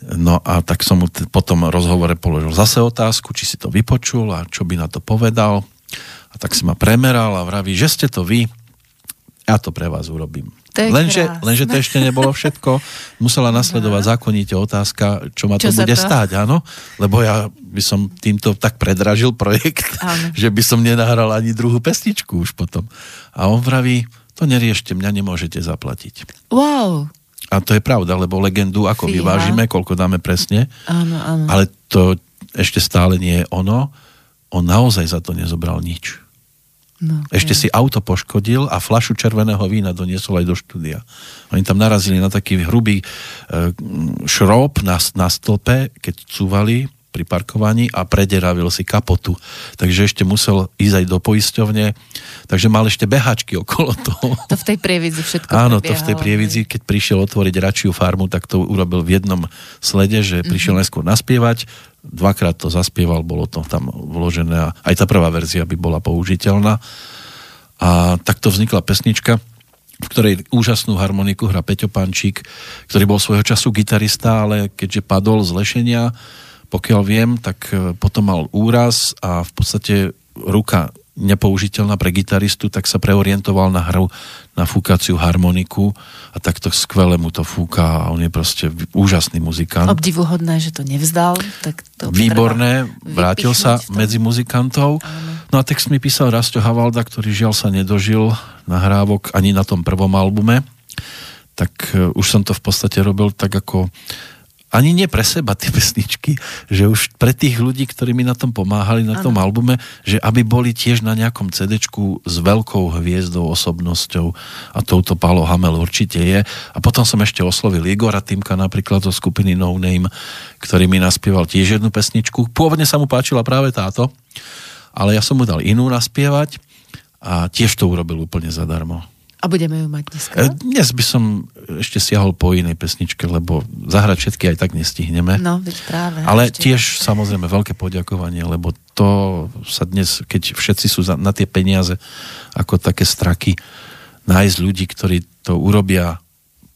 No a tak som mu t- potom rozhovore položil zase otázku, či si to vypočul a čo by na to povedal. A tak si ma premeral a vraví, že ste to vy, ja to pre vás urobím. Lenže, lenže to ešte nebolo všetko. Musela nasledovať zákonite otázka, čo ma čo to bude to? stáť, áno? Lebo ja by som týmto tak predražil projekt, áno. že by som nenahral ani druhú pesničku už potom. A on vraví, to neriešte, mňa nemôžete zaplatiť. Wow. A to je pravda, lebo legendu ako Fíha. vyvážime, koľko dáme presne. Áno, áno. Ale to ešte stále nie je ono. On naozaj za to nezobral nič. No, Ešte si auto poškodil a flašu červeného vína doniesol aj do štúdia. Oni tam narazili na taký hrubý e, šrob na, na stĺpe, keď cúvali pri parkovaní a prederavil si kapotu. Takže ešte musel ísť aj do poisťovne, takže mal ešte behačky okolo toho. To v tej prievidzi všetko Áno, to v tej prievidzi, keď prišiel otvoriť radšiu farmu, tak to urobil v jednom slede, že mhm. prišiel mm-hmm. neskôr naspievať, dvakrát to zaspieval, bolo to tam vložené a aj tá prvá verzia by bola použiteľná. A takto vznikla pesnička, v ktorej úžasnú harmoniku hrá Peťo Pančík, ktorý bol svojho času gitarista, ale keďže padol z lešenia, pokiaľ viem, tak e, potom mal úraz a v podstate ruka nepoužiteľná pre gitaristu, tak sa preorientoval na hru na fúkaciu harmoniku a takto skvele mu to fúka a on je proste úžasný muzikant. Obdivuhodné, že to nevzdal. Tak to Výborné, vrátil sa to. medzi muzikantov. No a text mi písal Rasto Havalda, ktorý žiaľ sa nedožil nahrávok ani na tom prvom albume. Tak e, už som to v podstate robil tak ako ani nie pre seba tie pesničky, že už pre tých ľudí, ktorí mi na tom pomáhali, na ano. tom albume, že aby boli tiež na nejakom cd s veľkou hviezdou, osobnosťou a touto Pálo Hamel určite je. A potom som ešte oslovil Igora Týmka napríklad zo skupiny No Name, ktorý mi naspieval tiež jednu pesničku. Pôvodne sa mu páčila práve táto, ale ja som mu dal inú naspievať a tiež to urobil úplne zadarmo. A budeme ju mať dneska? E, dnes by som ešte siahol po inej pesničke, lebo zahrať všetky aj tak nestihneme. No, veď práve. Ale ešte. tiež samozrejme veľké poďakovanie, lebo to sa dnes, keď všetci sú na tie peniaze ako také straky, nájsť ľudí, ktorí to urobia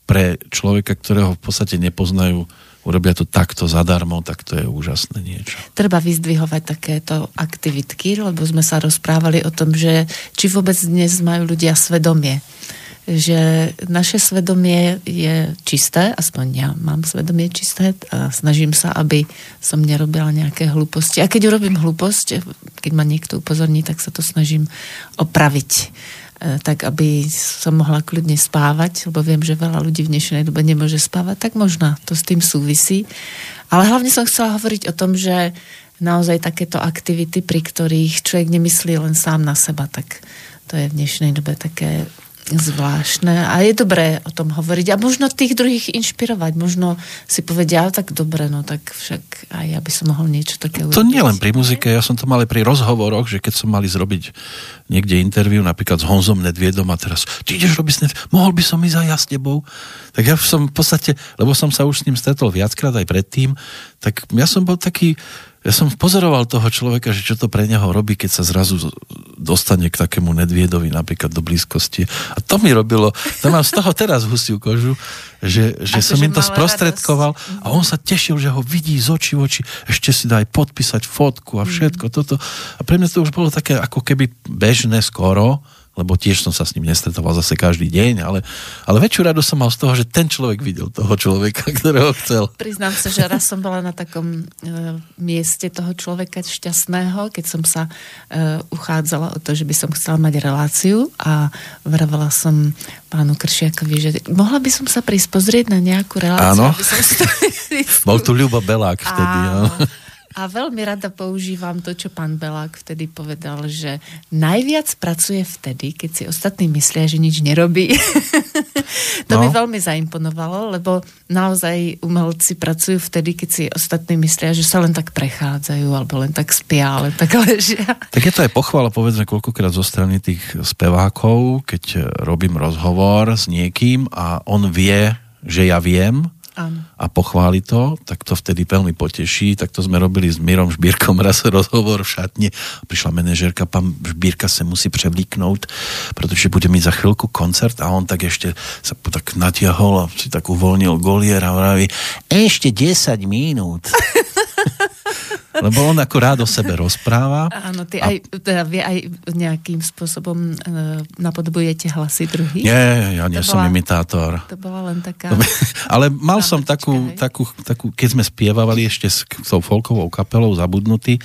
pre človeka, ktorého v podstate nepoznajú, urobia to takto zadarmo, tak to je úžasné niečo. Treba vyzdvihovať takéto aktivitky, lebo sme sa rozprávali o tom, že či vôbec dnes majú ľudia svedomie že naše svedomie je čisté, aspoň ja mám svedomie čisté a snažím sa, aby som nerobila nejaké hlúposti. A keď urobím hlúposť, keď ma niekto upozorní, tak sa to snažím opraviť tak aby som mohla kľudne spávať, lebo viem, že veľa ľudí v dnešnej dobe nemôže spávať, tak možno to s tým súvisí. Ale hlavne som chcela hovoriť o tom, že naozaj takéto aktivity, pri ktorých človek nemyslí len sám na seba, tak to je v dnešnej dobe také zvláštne a je dobré o tom hovoriť a možno tých druhých inšpirovať. Možno si povedia, tak dobre, no tak však aj ja by som mohol niečo také urobiť. To nie len pri muzike, ja som to mal aj pri rozhovoroch, že keď som mali zrobiť niekde interviu, napríklad s Honzom Nedviedom a teraz, ty ideš robiť s mohol by som ísť aj ja s tebou. Tak ja som v podstate, lebo som sa už s ním stretol viackrát aj predtým, tak ja som bol taký, ja som pozoroval toho človeka, že čo to pre neho robí, keď sa zrazu dostane k takému nedviedovi napríklad do blízkosti. A to mi robilo, to mám z toho teraz husiu kožu, že, že som im to sprostredkoval radosť. a on sa tešil, že ho vidí z očí v oči, ešte si dá aj podpísať fotku a všetko mm. toto. A pre mňa to už bolo také ako keby bežné skoro, lebo tiež som sa s ním nestretoval zase každý deň, ale, ale väčšiu radosť som mal z toho, že ten človek videl toho človeka, ktorého chcel. Priznám sa, že raz som bola na takom e, mieste toho človeka šťastného, keď som sa e, uchádzala o to, že by som chcela mať reláciu a vravela som pánu Kršiakovi, že mohla by som sa prísť pozrieť na nejakú reláciu. Áno, som to... bol tu Ľubo Belák vtedy. Áno. A veľmi rada používam to, čo pán Belák vtedy povedal, že najviac pracuje vtedy, keď si ostatní myslia, že nič nerobí. to no. mi veľmi zaimponovalo, lebo naozaj umelci pracujú vtedy, keď si ostatní myslia, že sa len tak prechádzajú, alebo len tak spia, len tak ležia. Tak je to aj pochvala, povedzme, koľkokrát zo strany tých spevákov, keď robím rozhovor s niekým a on vie, že ja viem, Áno. a pochváli to, tak to vtedy veľmi poteší. Tak to sme robili s Mirom Žbírkom raz rozhovor v šatni. Prišla manažérka, pán Žbírka sa musí převlíknout, protože bude mít za chvíľku koncert a on tak ešte sa tak natiahol a si tak uvoľnil golier a vraví, ešte 10 minút. Lebo on ako rád o sebe rozpráva. Áno, ty a... aj, teda vie aj nejakým spôsobom e, napodobujete hlasy druhých? Nie, ja nie to som bola, imitátor. To bola len taká... Ale mal som takú, takú, takú, keď sme spievali ešte s, s tou folkovou kapelou Zabudnutý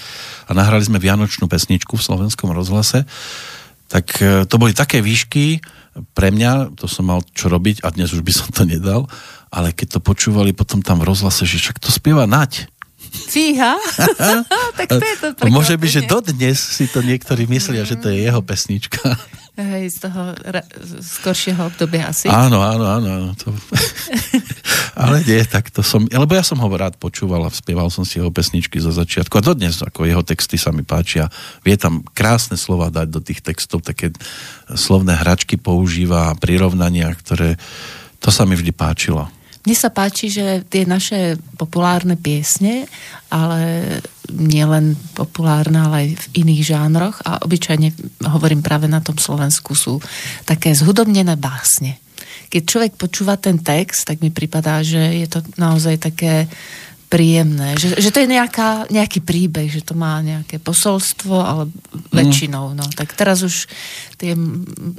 a nahrali sme Vianočnú pesničku v slovenskom rozhlase, tak e, to boli také výšky, pre mňa, to som mal čo robiť a dnes už by som to nedal, ale keď to počúvali potom tam v rozhlase, že však to spieva Nať, Fíha? tak to je to prekvapenie. Môže byť, že dodnes si to niektorí myslia, mm. že to je jeho pesnička. Hej, z toho ra- skoršieho obdobia asi. Áno, áno, áno. To... Ale nie, tak to som... Lebo ja som ho rád počúval a spieval som si jeho pesničky zo začiatku. A dodnes, ako jeho texty sa mi páčia. Vie tam krásne slova dať do tých textov, také slovné hračky používa, prirovnania, ktoré... To sa mi vždy páčilo. Mne sa páči, že tie naše populárne piesne, ale nielen populárne, ale aj v iných žánroch a obyčajne hovorím práve na tom Slovensku sú také zhudobnené básne. Keď človek počúva ten text, tak mi pripadá, že je to naozaj také príjemné. Že, že to je nejaká, nejaký príbeh, že to má nejaké posolstvo, ale väčšinou. No. Tak teraz už tie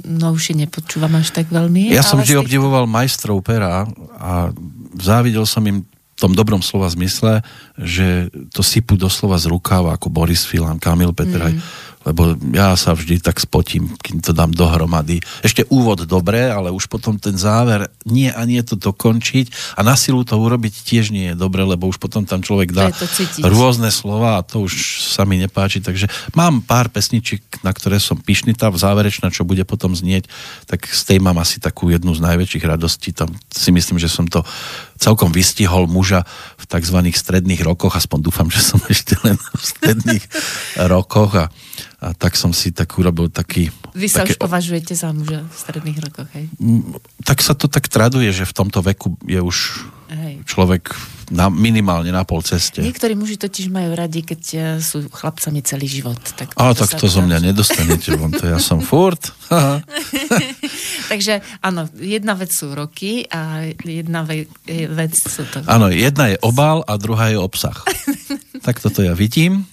novšie nepočúvam až tak veľmi. Ja som vždy tých... obdivoval majstrov pera a závidel som im v tom dobrom slova zmysle, že to sypú doslova z rukáva, ako Boris Filan, Kamil Petraj. Mm lebo ja sa vždy tak spotím, kým to dám dohromady. Ešte úvod dobre, ale už potom ten záver nie a nie to dokončiť a na silu to urobiť tiež nie je dobre, lebo už potom tam človek dá rôzne slova a to už sa mi nepáči. Takže mám pár pesničiek, na ktoré som pyšný, tá záverečná, čo bude potom znieť, tak z tej mám asi takú jednu z najväčších radostí. Tam si myslím, že som to celkom vystihol muža v tzv. stredných rokoch, aspoň dúfam, že som ešte len v stredných rokoch a a tak som si tak urobil taký... Vy sa také, už považujete za muža v stredných rokoch, hej? Tak sa to tak traduje, že v tomto veku je už hej. človek na, minimálne na pol ceste. Niektorí muži totiž majú radi, keď e, sú chlapcami celý život. Tak a tak to zo mňa nedostanete, von to ja som furt. Takže áno, jedna vec sú roky a jedna ve- vec sú to... Áno, jedna je obal a druhá je obsah. tak toto ja vidím.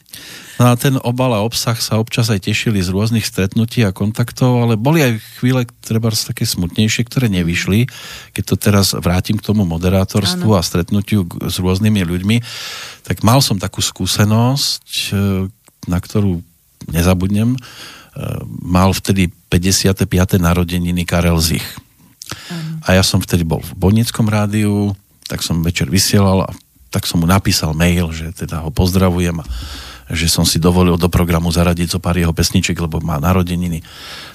No a ten obal a obsah sa občas aj tešili z rôznych stretnutí a kontaktov, ale boli aj chvíle, treba také smutnejšie, ktoré nevyšli. Keď to teraz vrátim k tomu moderátorstvu ano. a stretnutiu s rôznymi ľuďmi, tak mal som takú skúsenosť, e, na ktorú nezabudnem. E, mal vtedy 55. narodeniny Karel Zich. Ano. A ja som vtedy bol v Bonickom rádiu, tak som večer vysielal a tak som mu napísal mail, že teda ho pozdravujem a že som si dovolil do programu zaradiť zo pár jeho pesniček, lebo má narodeniny.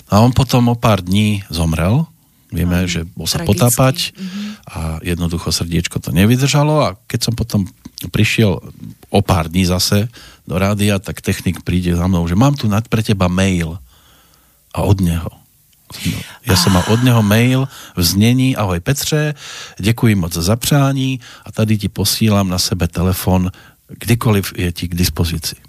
A on potom o pár dní zomrel, vieme, mm, že bol sa tragicky. potápať mm-hmm. a jednoducho srdiečko to nevydržalo a keď som potom prišiel o pár dní zase do rádia, tak technik príde za mnou, že mám tu pre teba mail a od neho. No, ja som mal od neho mail v znení Ahoj Petře, děkuji moc za zapřání a tady ti posílám na sebe telefon Kdykoliv je ti k dispozícii.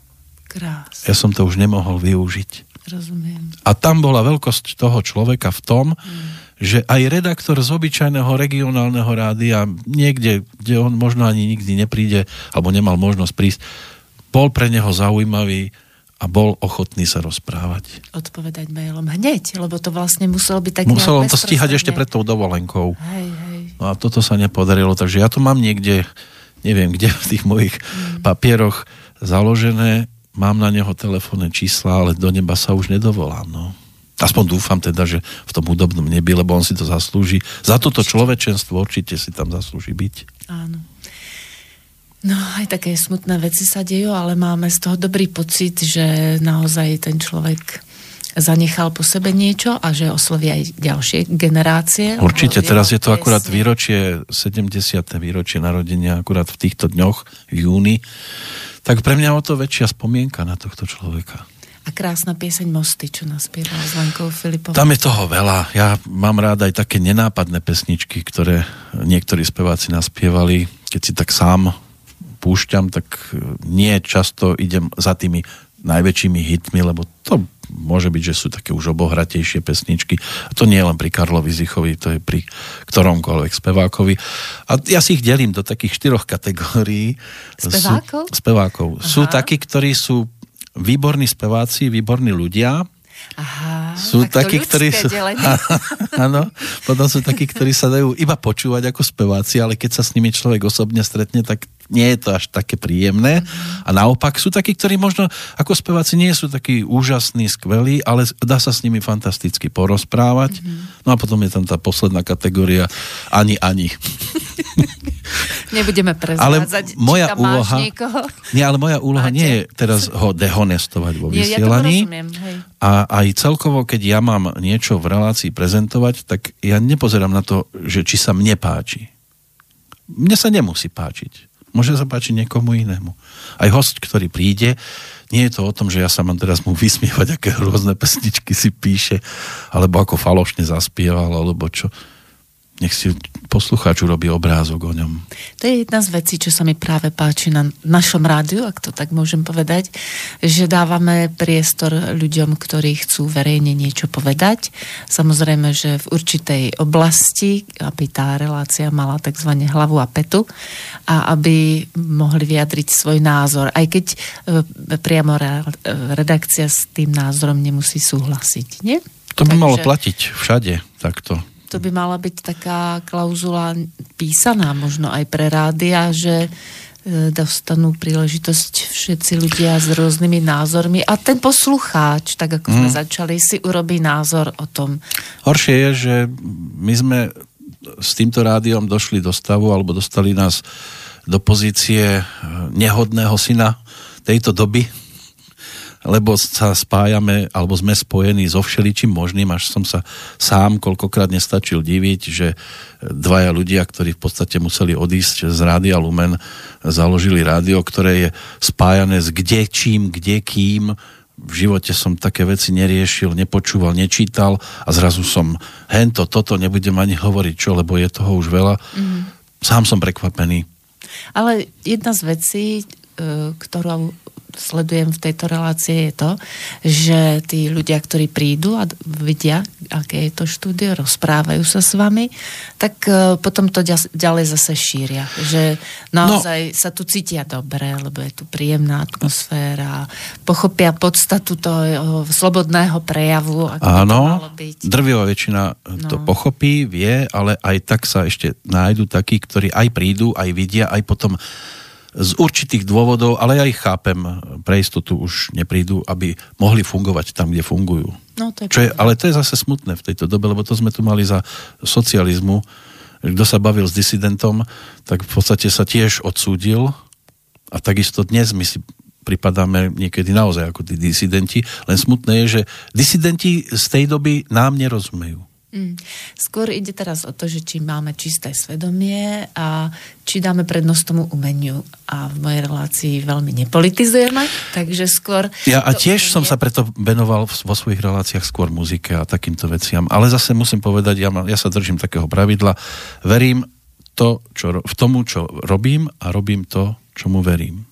Krás. Ja som to už nemohol využiť. Rozumiem. A tam bola veľkosť toho človeka v tom, mm. že aj redaktor z obyčajného regionálneho rádia, niekde, kde on možno ani nikdy nepríde, alebo nemal možnosť prísť, bol pre neho zaujímavý a bol ochotný sa rozprávať. Odpovedať mailom hneď, lebo to vlastne muselo byť tak Muselo on to stíhať ešte pred tou dovolenkou. Hej, hej. No a toto sa nepodarilo, takže ja to mám niekde, neviem kde v tých mojich mm. papieroch založené, mám na neho telefónne čísla, ale do neba sa už nedovolám. No. Aspoň dúfam teda, že v tom hudobnom nebi, lebo on si to zaslúži. Za toto človečenstvo určite si tam zaslúži byť. Áno. No, aj také smutné veci sa dejú, ale máme z toho dobrý pocit, že naozaj ten človek zanechal po sebe niečo a že osloví aj ďalšie generácie. Určite, teraz je to akurát výročie, 70. výročie narodenia, akurát v týchto dňoch, v júni. Tak pre mňa o to väčšia spomienka na tohto človeka. A krásna pieseň Mosty, čo naspieval s Lenkou Filipovou. Tam je toho veľa. Ja mám rád aj také nenápadné pesničky, ktoré niektorí speváci naspievali. Keď si tak sám púšťam, tak nie často idem za tými najväčšími hitmi, lebo to môže byť, že sú také už obohratejšie pesničky. A to nie je len pri Karlovi Zichovi, to je pri ktoromkoľvek spevákovi. A ja si ich delím do takých štyroch kategórií. Spevákov? Sú, spevákov. Sú takí, ktorí sú výborní speváci, výborní ľudia, Aha, sú takí, ktorí sú... Áno, potom sú takí, ktorí sa dajú iba počúvať ako speváci, ale keď sa s nimi človek osobne stretne, tak nie je to až také príjemné. A naopak sú takí, ktorí možno ako speváci nie sú takí úžasní, skvelí, ale dá sa s nimi fantasticky porozprávať. Mm-hmm. No a potom je tam tá posledná kategória ani, ani. Nebudeme prezrádzať, ale moja úloha, nie, ale moja úloha Máte? nie je teraz ho dehonestovať vo nie, vysielaní. Ja a aj celkovo, keď ja mám niečo v relácii prezentovať, tak ja nepozerám na to, že či sa mne páči. Mne sa nemusí páčiť. Môže sa páčiť niekomu inému. Aj host, ktorý príde, nie je to o tom, že ja sa mám teraz mu vysmievať, aké hrozné pesničky si píše, alebo ako falošne zaspieval, alebo čo nech si poslucháč urobí obrázok o ňom. To je jedna z vecí, čo sa mi práve páči na našom rádiu, ak to tak môžem povedať, že dávame priestor ľuďom, ktorí chcú verejne niečo povedať. Samozrejme, že v určitej oblasti, aby tá relácia mala tzv. hlavu a petu a aby mohli vyjadriť svoj názor, aj keď e, priamo redakcia s tým názorom nemusí súhlasiť, nie? To by Takže... malo platiť všade takto to by mala byť taká klauzula písaná možno aj pre rádia, že e, dostanú príležitosť všetci ľudia s rôznymi názormi a ten poslucháč, tak ako mm. sme mhm. začali, si urobí názor o tom. Horšie je, že my sme s týmto rádiom došli do stavu alebo dostali nás do pozície e, nehodného syna tejto doby, lebo sa spájame, alebo sme spojení so všeličím možným, až som sa sám koľkokrát nestačil diviť, že dvaja ľudia, ktorí v podstate museli odísť z Rádia Lumen, založili rádio, ktoré je spájané s kde čím, kde kým, v živote som také veci neriešil, nepočúval, nečítal a zrazu som hento, toto nebudem ani hovoriť čo, lebo je toho už veľa. Mm. Sám som prekvapený. Ale jedna z vecí, e, ktorú sledujem v tejto relácii je to, že tí ľudia, ktorí prídu a vidia, aké je to štúdio, rozprávajú sa s vami, tak e, potom to ďalej zase šíria. Že naozaj no. sa tu cítia dobre, lebo je tu príjemná atmosféra, pochopia podstatu toho slobodného prejavu. Áno, drvivá väčšina no. to pochopí, vie, ale aj tak sa ešte nájdu takí, ktorí aj prídu, aj vidia, aj potom z určitých dôvodov, ale ja ich chápem, pre istotu už neprídu, aby mohli fungovať tam, kde fungujú. No, to je Čo je, ale to je zase smutné v tejto dobe, lebo to sme tu mali za socializmu. Kto sa bavil s disidentom, tak v podstate sa tiež odsúdil a takisto dnes my si pripadáme niekedy naozaj ako tí disidenti, len smutné je, že disidenti z tej doby nám nerozumejú. Mm. Skôr ide teraz o to, že či máme čisté svedomie a či dáme prednosť tomu umeniu. A v mojej relácii veľmi nepolitizujeme, takže skôr... Ja a tiež umenie... som sa preto venoval vo svojich reláciách skôr muzike a takýmto veciam. Ale zase musím povedať, ja, ja sa držím takého pravidla. Verím to, čo, v tomu, čo robím a robím to, čomu verím.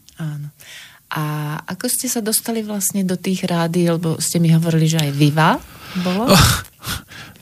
A ako ste sa dostali vlastne do tých rády, lebo ste mi hovorili, že aj Viva bolo? Oh,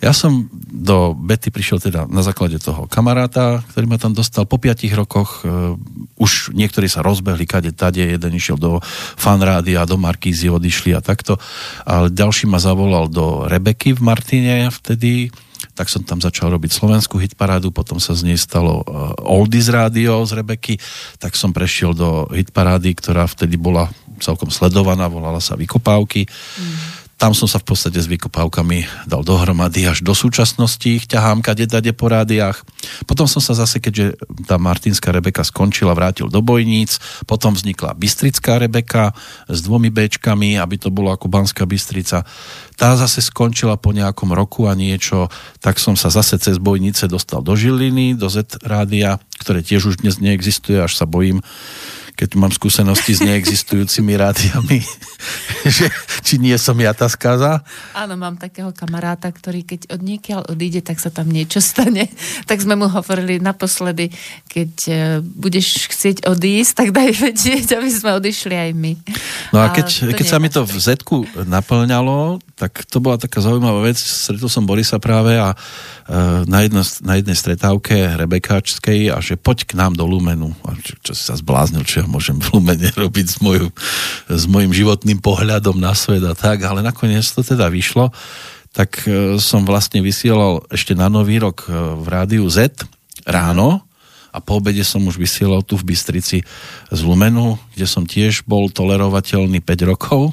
ja som do Betty prišiel teda na základe toho kamaráta, ktorý ma tam dostal po piatich rokoch. Uh, už niektorí sa rozbehli kade tade, jeden išiel do fanrádia, do Markízy odišli a takto. Ale ďalší ma zavolal do Rebeky v Martine vtedy, tak som tam začal robiť slovenskú hitparádu, potom sa z nej stalo uh, Oldies rádio z Rebeky, tak som prešiel do hitparády, ktorá vtedy bola celkom sledovaná, volala sa Vykopávky. Mm tam som sa v podstate s vykopávkami dal dohromady až do súčasnosti, ich ťahám kade dade po rádiách. Potom som sa zase, keďže tá Martinská Rebeka skončila, vrátil do Bojníc, potom vznikla Bystrická Rebeka s dvomi Bčkami, aby to bolo ako Banská Bystrica. Tá zase skončila po nejakom roku a niečo, tak som sa zase cez Bojnice dostal do Žiliny, do Z rádia, ktoré tiež už dnes neexistuje, až sa bojím, keď mám skúsenosti s neexistujúcimi rádiami, že či nie som ja tá skaza. Áno, mám takého kamaráta, ktorý keď od niekiaľ odíde, tak sa tam niečo stane. Tak sme mu hovorili naposledy, keď e, budeš chcieť odísť, tak daj vedieť, aby sme odišli aj my. No a keď, a keď sa mi to v Zetku naplňalo, tak to bola taká zaujímavá vec. Stretol som Borisa práve a e, na, jedno, na jednej stretávke Rebekáčskej a že poď k nám do Lumenu. A čo, čo sa zbláznil, čo ja môžem v Lumene robiť s, moju, s mojim životným pohľadom na svet a tak, ale nakoniec to teda vyšlo. Tak e, som vlastne vysielal ešte na Nový rok e, v rádiu Z ráno a po obede som už vysielal tu v Bystrici z Lumenu, kde som tiež bol tolerovateľný 5 rokov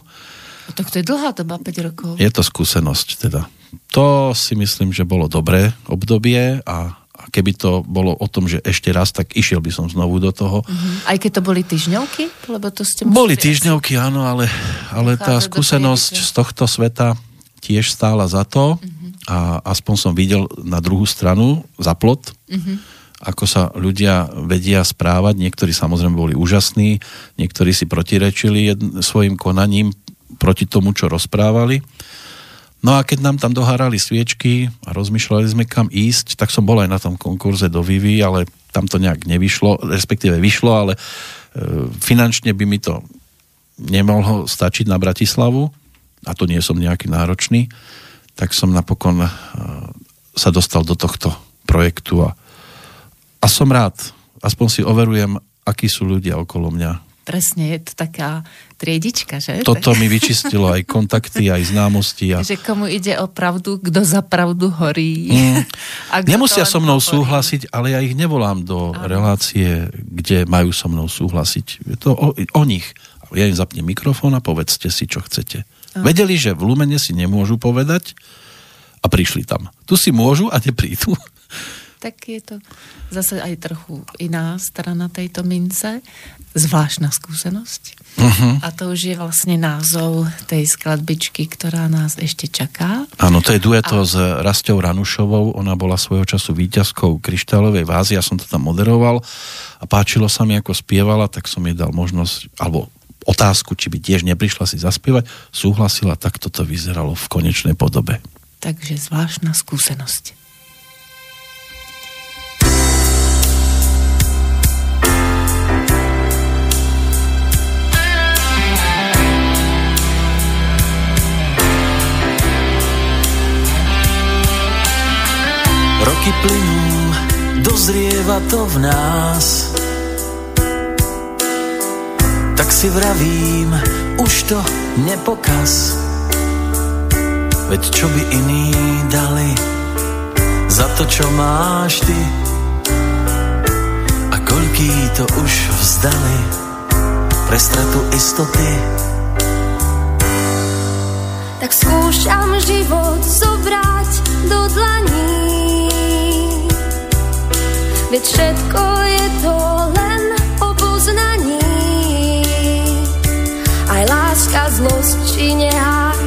No tak to je dlhá doba, 5 rokov. Je to skúsenosť teda. To si myslím, že bolo dobré obdobie a a keby to bolo o tom, že ešte raz, tak išiel by som znovu do toho. Uh-huh. Aj keď to boli týždňovky? Lebo to ste boli týždňovky, áno, ale, ale tá skúsenosť z tohto sveta tiež stála za to uh-huh. a aspoň som videl na druhú stranu, za plot, uh-huh. ako sa ľudia vedia správať. Niektorí samozrejme boli úžasní, niektorí si protirečili jedn, svojim konaním proti tomu, čo rozprávali. No a keď nám tam dohárali sviečky a rozmýšľali sme kam ísť, tak som bol aj na tom konkurze do Vivy, ale tam to nejak nevyšlo, respektíve vyšlo, ale e, finančne by mi to nemohlo stačiť na Bratislavu a to nie som nejaký náročný, tak som napokon e, sa dostal do tohto projektu a, a som rád. Aspoň si overujem, akí sú ľudia okolo mňa, presne, je to taká triedička, že? Toto mi vyčistilo aj kontakty, aj známosti. A... Že komu ide o pravdu, kto za pravdu horí. Mm. A Nemusia so mnou hovorí. súhlasiť, ale ja ich nevolám do Áno. relácie, kde majú so mnou súhlasiť. Je to o, o nich. Ja im zapnem mikrofón a povedzte si, čo chcete. Áno. Vedeli, že v Lumene si nemôžu povedať a prišli tam. Tu si môžu a neprídu tak je to zase aj trochu iná strana tejto mince, zvláštna skúsenosť. Uh-huh. A to už je vlastne názov tej skladbičky, ktorá nás ešte čaká. Áno, to je dueto a... s Rastou Ranušovou, ona bola svojho času výťazkou kryštálovej vázy, ja som to tam moderoval a páčilo sa mi, ako spievala, tak som jej dal možnosť, alebo otázku, či by tiež neprišla si zaspievať, súhlasila, tak toto vyzeralo v konečnej podobe. Takže zvláštna skúsenosť. Roky plynú, dozrieva to v nás. Tak si vravím, už to nepokaz. Veď čo by iní dali za to, čo máš ty? A koľký to už vzdali pre stratu istoty? Tak skúšam život zobrať do dlaní Veď všetko je to len o poznaní. Aj láska, zlosť či neha,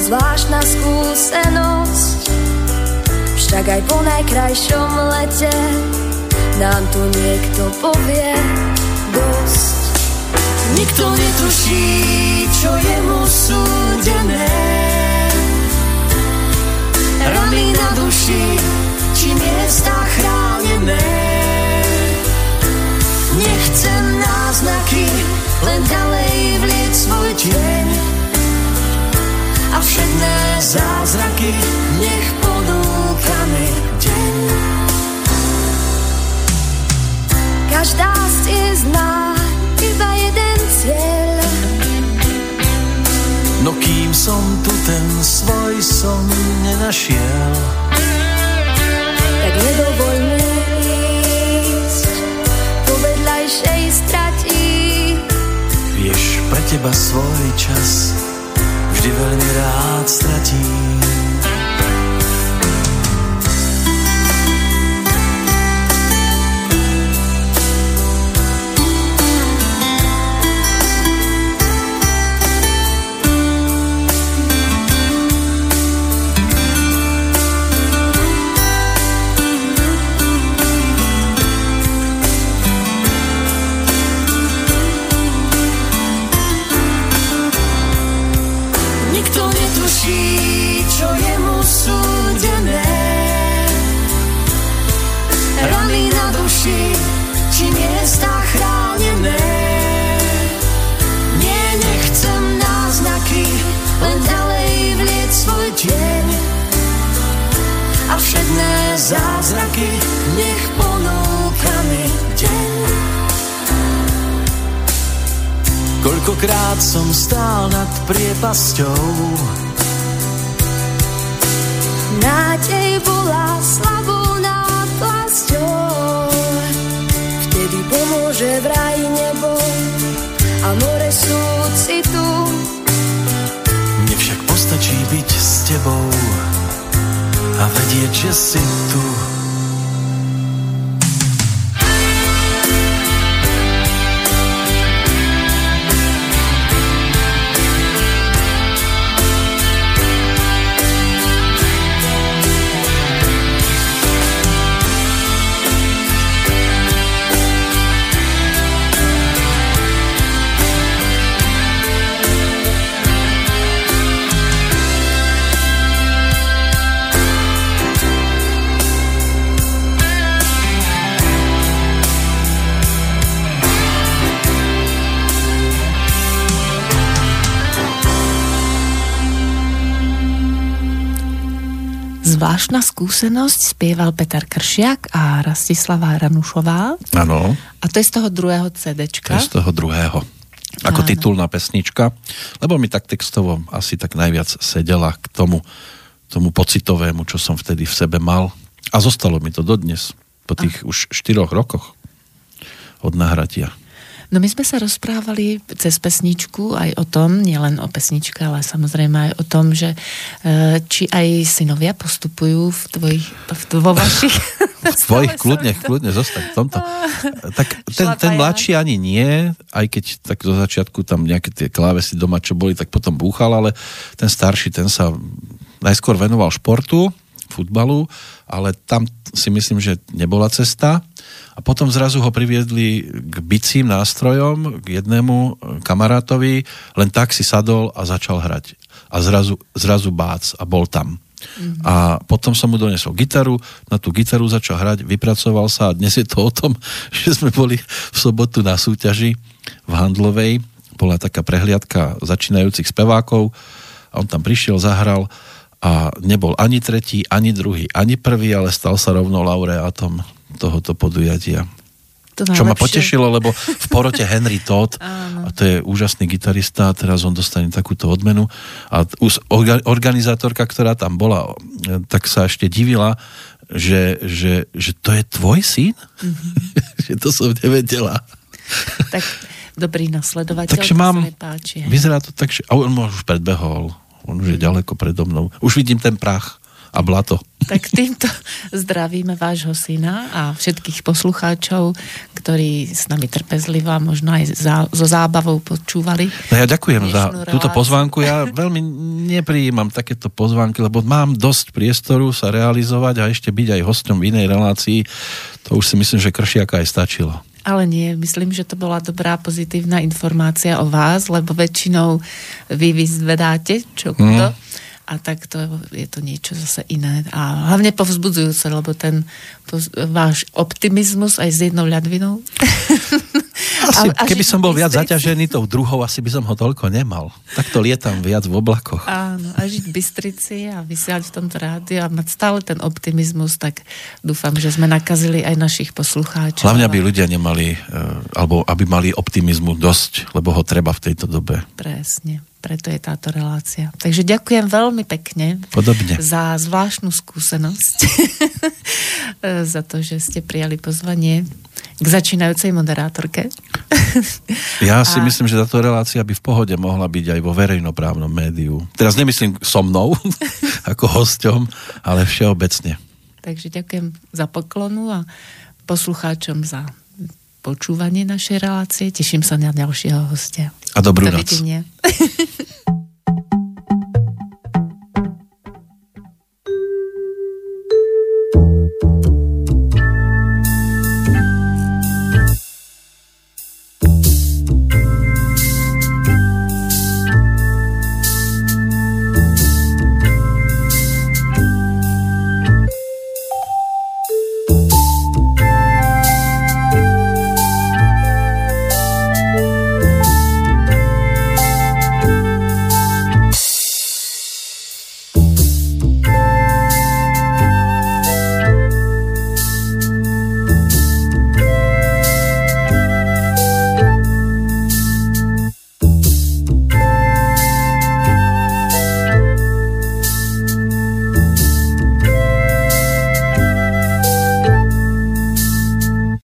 zvláštna skúsenosť. Však aj po najkrajšom lete nám tu niekto povie dosť. Nikto netuší, čo je mu súdené. Rany na duši, či miesta chránené. len ďalej vlieť svoj tieň. A všetné zázraky nech ponúka mi deň. Každá z ciest má iba jeden cieľ. No kým som tu, ten svoj som nenašiel. Tak nedovoľ mi ísť po vedľajšej strane. Teba svoj čas vždy veľmi rád stratím. Priepasťou Nádej bola slabou náplasťou. Vtedy pomôže vraj nebo a more súcitu. Mne však postačí byť s tebou a vedieť, že si tu. Zvláštna skúsenosť spieval Peter Kršiak a Rastislava Ranušová. Áno, A to je z toho druhého to CDčka. je z toho druhého. Ako Áno. titulná pesnička, lebo mi tak textovo asi tak najviac sedela k tomu, tomu pocitovému, čo som vtedy v sebe mal. A zostalo mi to dodnes, po tých už štyroch rokoch od nahratia. No my sme sa rozprávali cez pesničku aj o tom, nielen o pesničke, ale samozrejme aj o tom, že e, či aj synovia postupujú v tvojich, v, vo vašich... Tvojich, Stále kľudne, to- kľudne, zostaň v tomto. Tak ten, ten mladší ani nie, aj keď tak zo začiatku tam nejaké tie klávesy doma, čo boli, tak potom búchal, ale ten starší, ten sa najskôr venoval športu, futbalu, ale tam si myslím, že nebola cesta. A potom zrazu ho priviedli k bicím nástrojom, k jednému kamarátovi, len tak si sadol a začal hrať. A zrazu, zrazu bác a bol tam. Mm-hmm. A potom som mu donesol gitaru, na tú gitaru začal hrať, vypracoval sa a dnes je to o tom, že sme boli v sobotu na súťaži v Handlovej, bola taká prehliadka začínajúcich spevákov a on tam prišiel, zahral a nebol ani tretí, ani druhý, ani prvý, ale stal sa rovno laureátom tohoto podujatia. To Čo ma najlepšie. potešilo, lebo v porote Henry Todd, a to je úžasný gitarista, teraz on dostane takúto odmenu. A organizátorka, ktorá tam bola, e, tak sa ešte divila, že, že, že to je tvoj syn? že to som nevedela. Tak dobrý nasledovateľ, Takže mám, páči. vyzerá to tak, že a on ma už predbehol. On už je ďaleko predo mnou. Už vidím ten prach a blato. Tak týmto zdravíme vášho syna a všetkých poslucháčov, ktorí s nami trpezlivo a možno aj zá, so zábavou počúvali. No ja ďakujem za Dnešnú túto reláciu. pozvánku. Ja veľmi neprijímam takéto pozvánky, lebo mám dosť priestoru sa realizovať a ešte byť aj hosťom v inej relácii. To už si myslím, že Kršiaka aj stačilo. Ale nie, myslím, že to bola dobrá pozitívna informácia o vás, lebo väčšinou vy vyzvedáte čo kto. A tak to je to niečo zase iné. A hlavne povzbudzujúce, lebo ten poz, váš optimizmus aj s jednou ľadvinou. Asi, A- keby som bol viac zaťažený tou druhou, asi by som ho toľko nemal. Takto lietam viac v oblakoch. Áno, a žiť v Bystrici a vysielať v tomto rádiu a mať stále ten optimizmus, tak dúfam, že sme nakazili aj našich poslucháčov. Hlavne, aby ľudia nemali, e, alebo aby mali optimizmu dosť, lebo ho treba v tejto dobe. Presne, preto je táto relácia. Takže ďakujem veľmi pekne Podobne. za zvláštnu skúsenosť, za to, že ste prijali pozvanie k začínajúcej moderátorke. Ja si a... myslím, že táto relácia by v pohode mohla byť aj vo verejnoprávnom médiu. Teraz nemyslím so mnou, ako hosťom, ale všeobecne. Takže ďakujem za poklonu a poslucháčom za počúvanie našej relácie. Teším sa na ďalšieho hostia. A dobrú noc.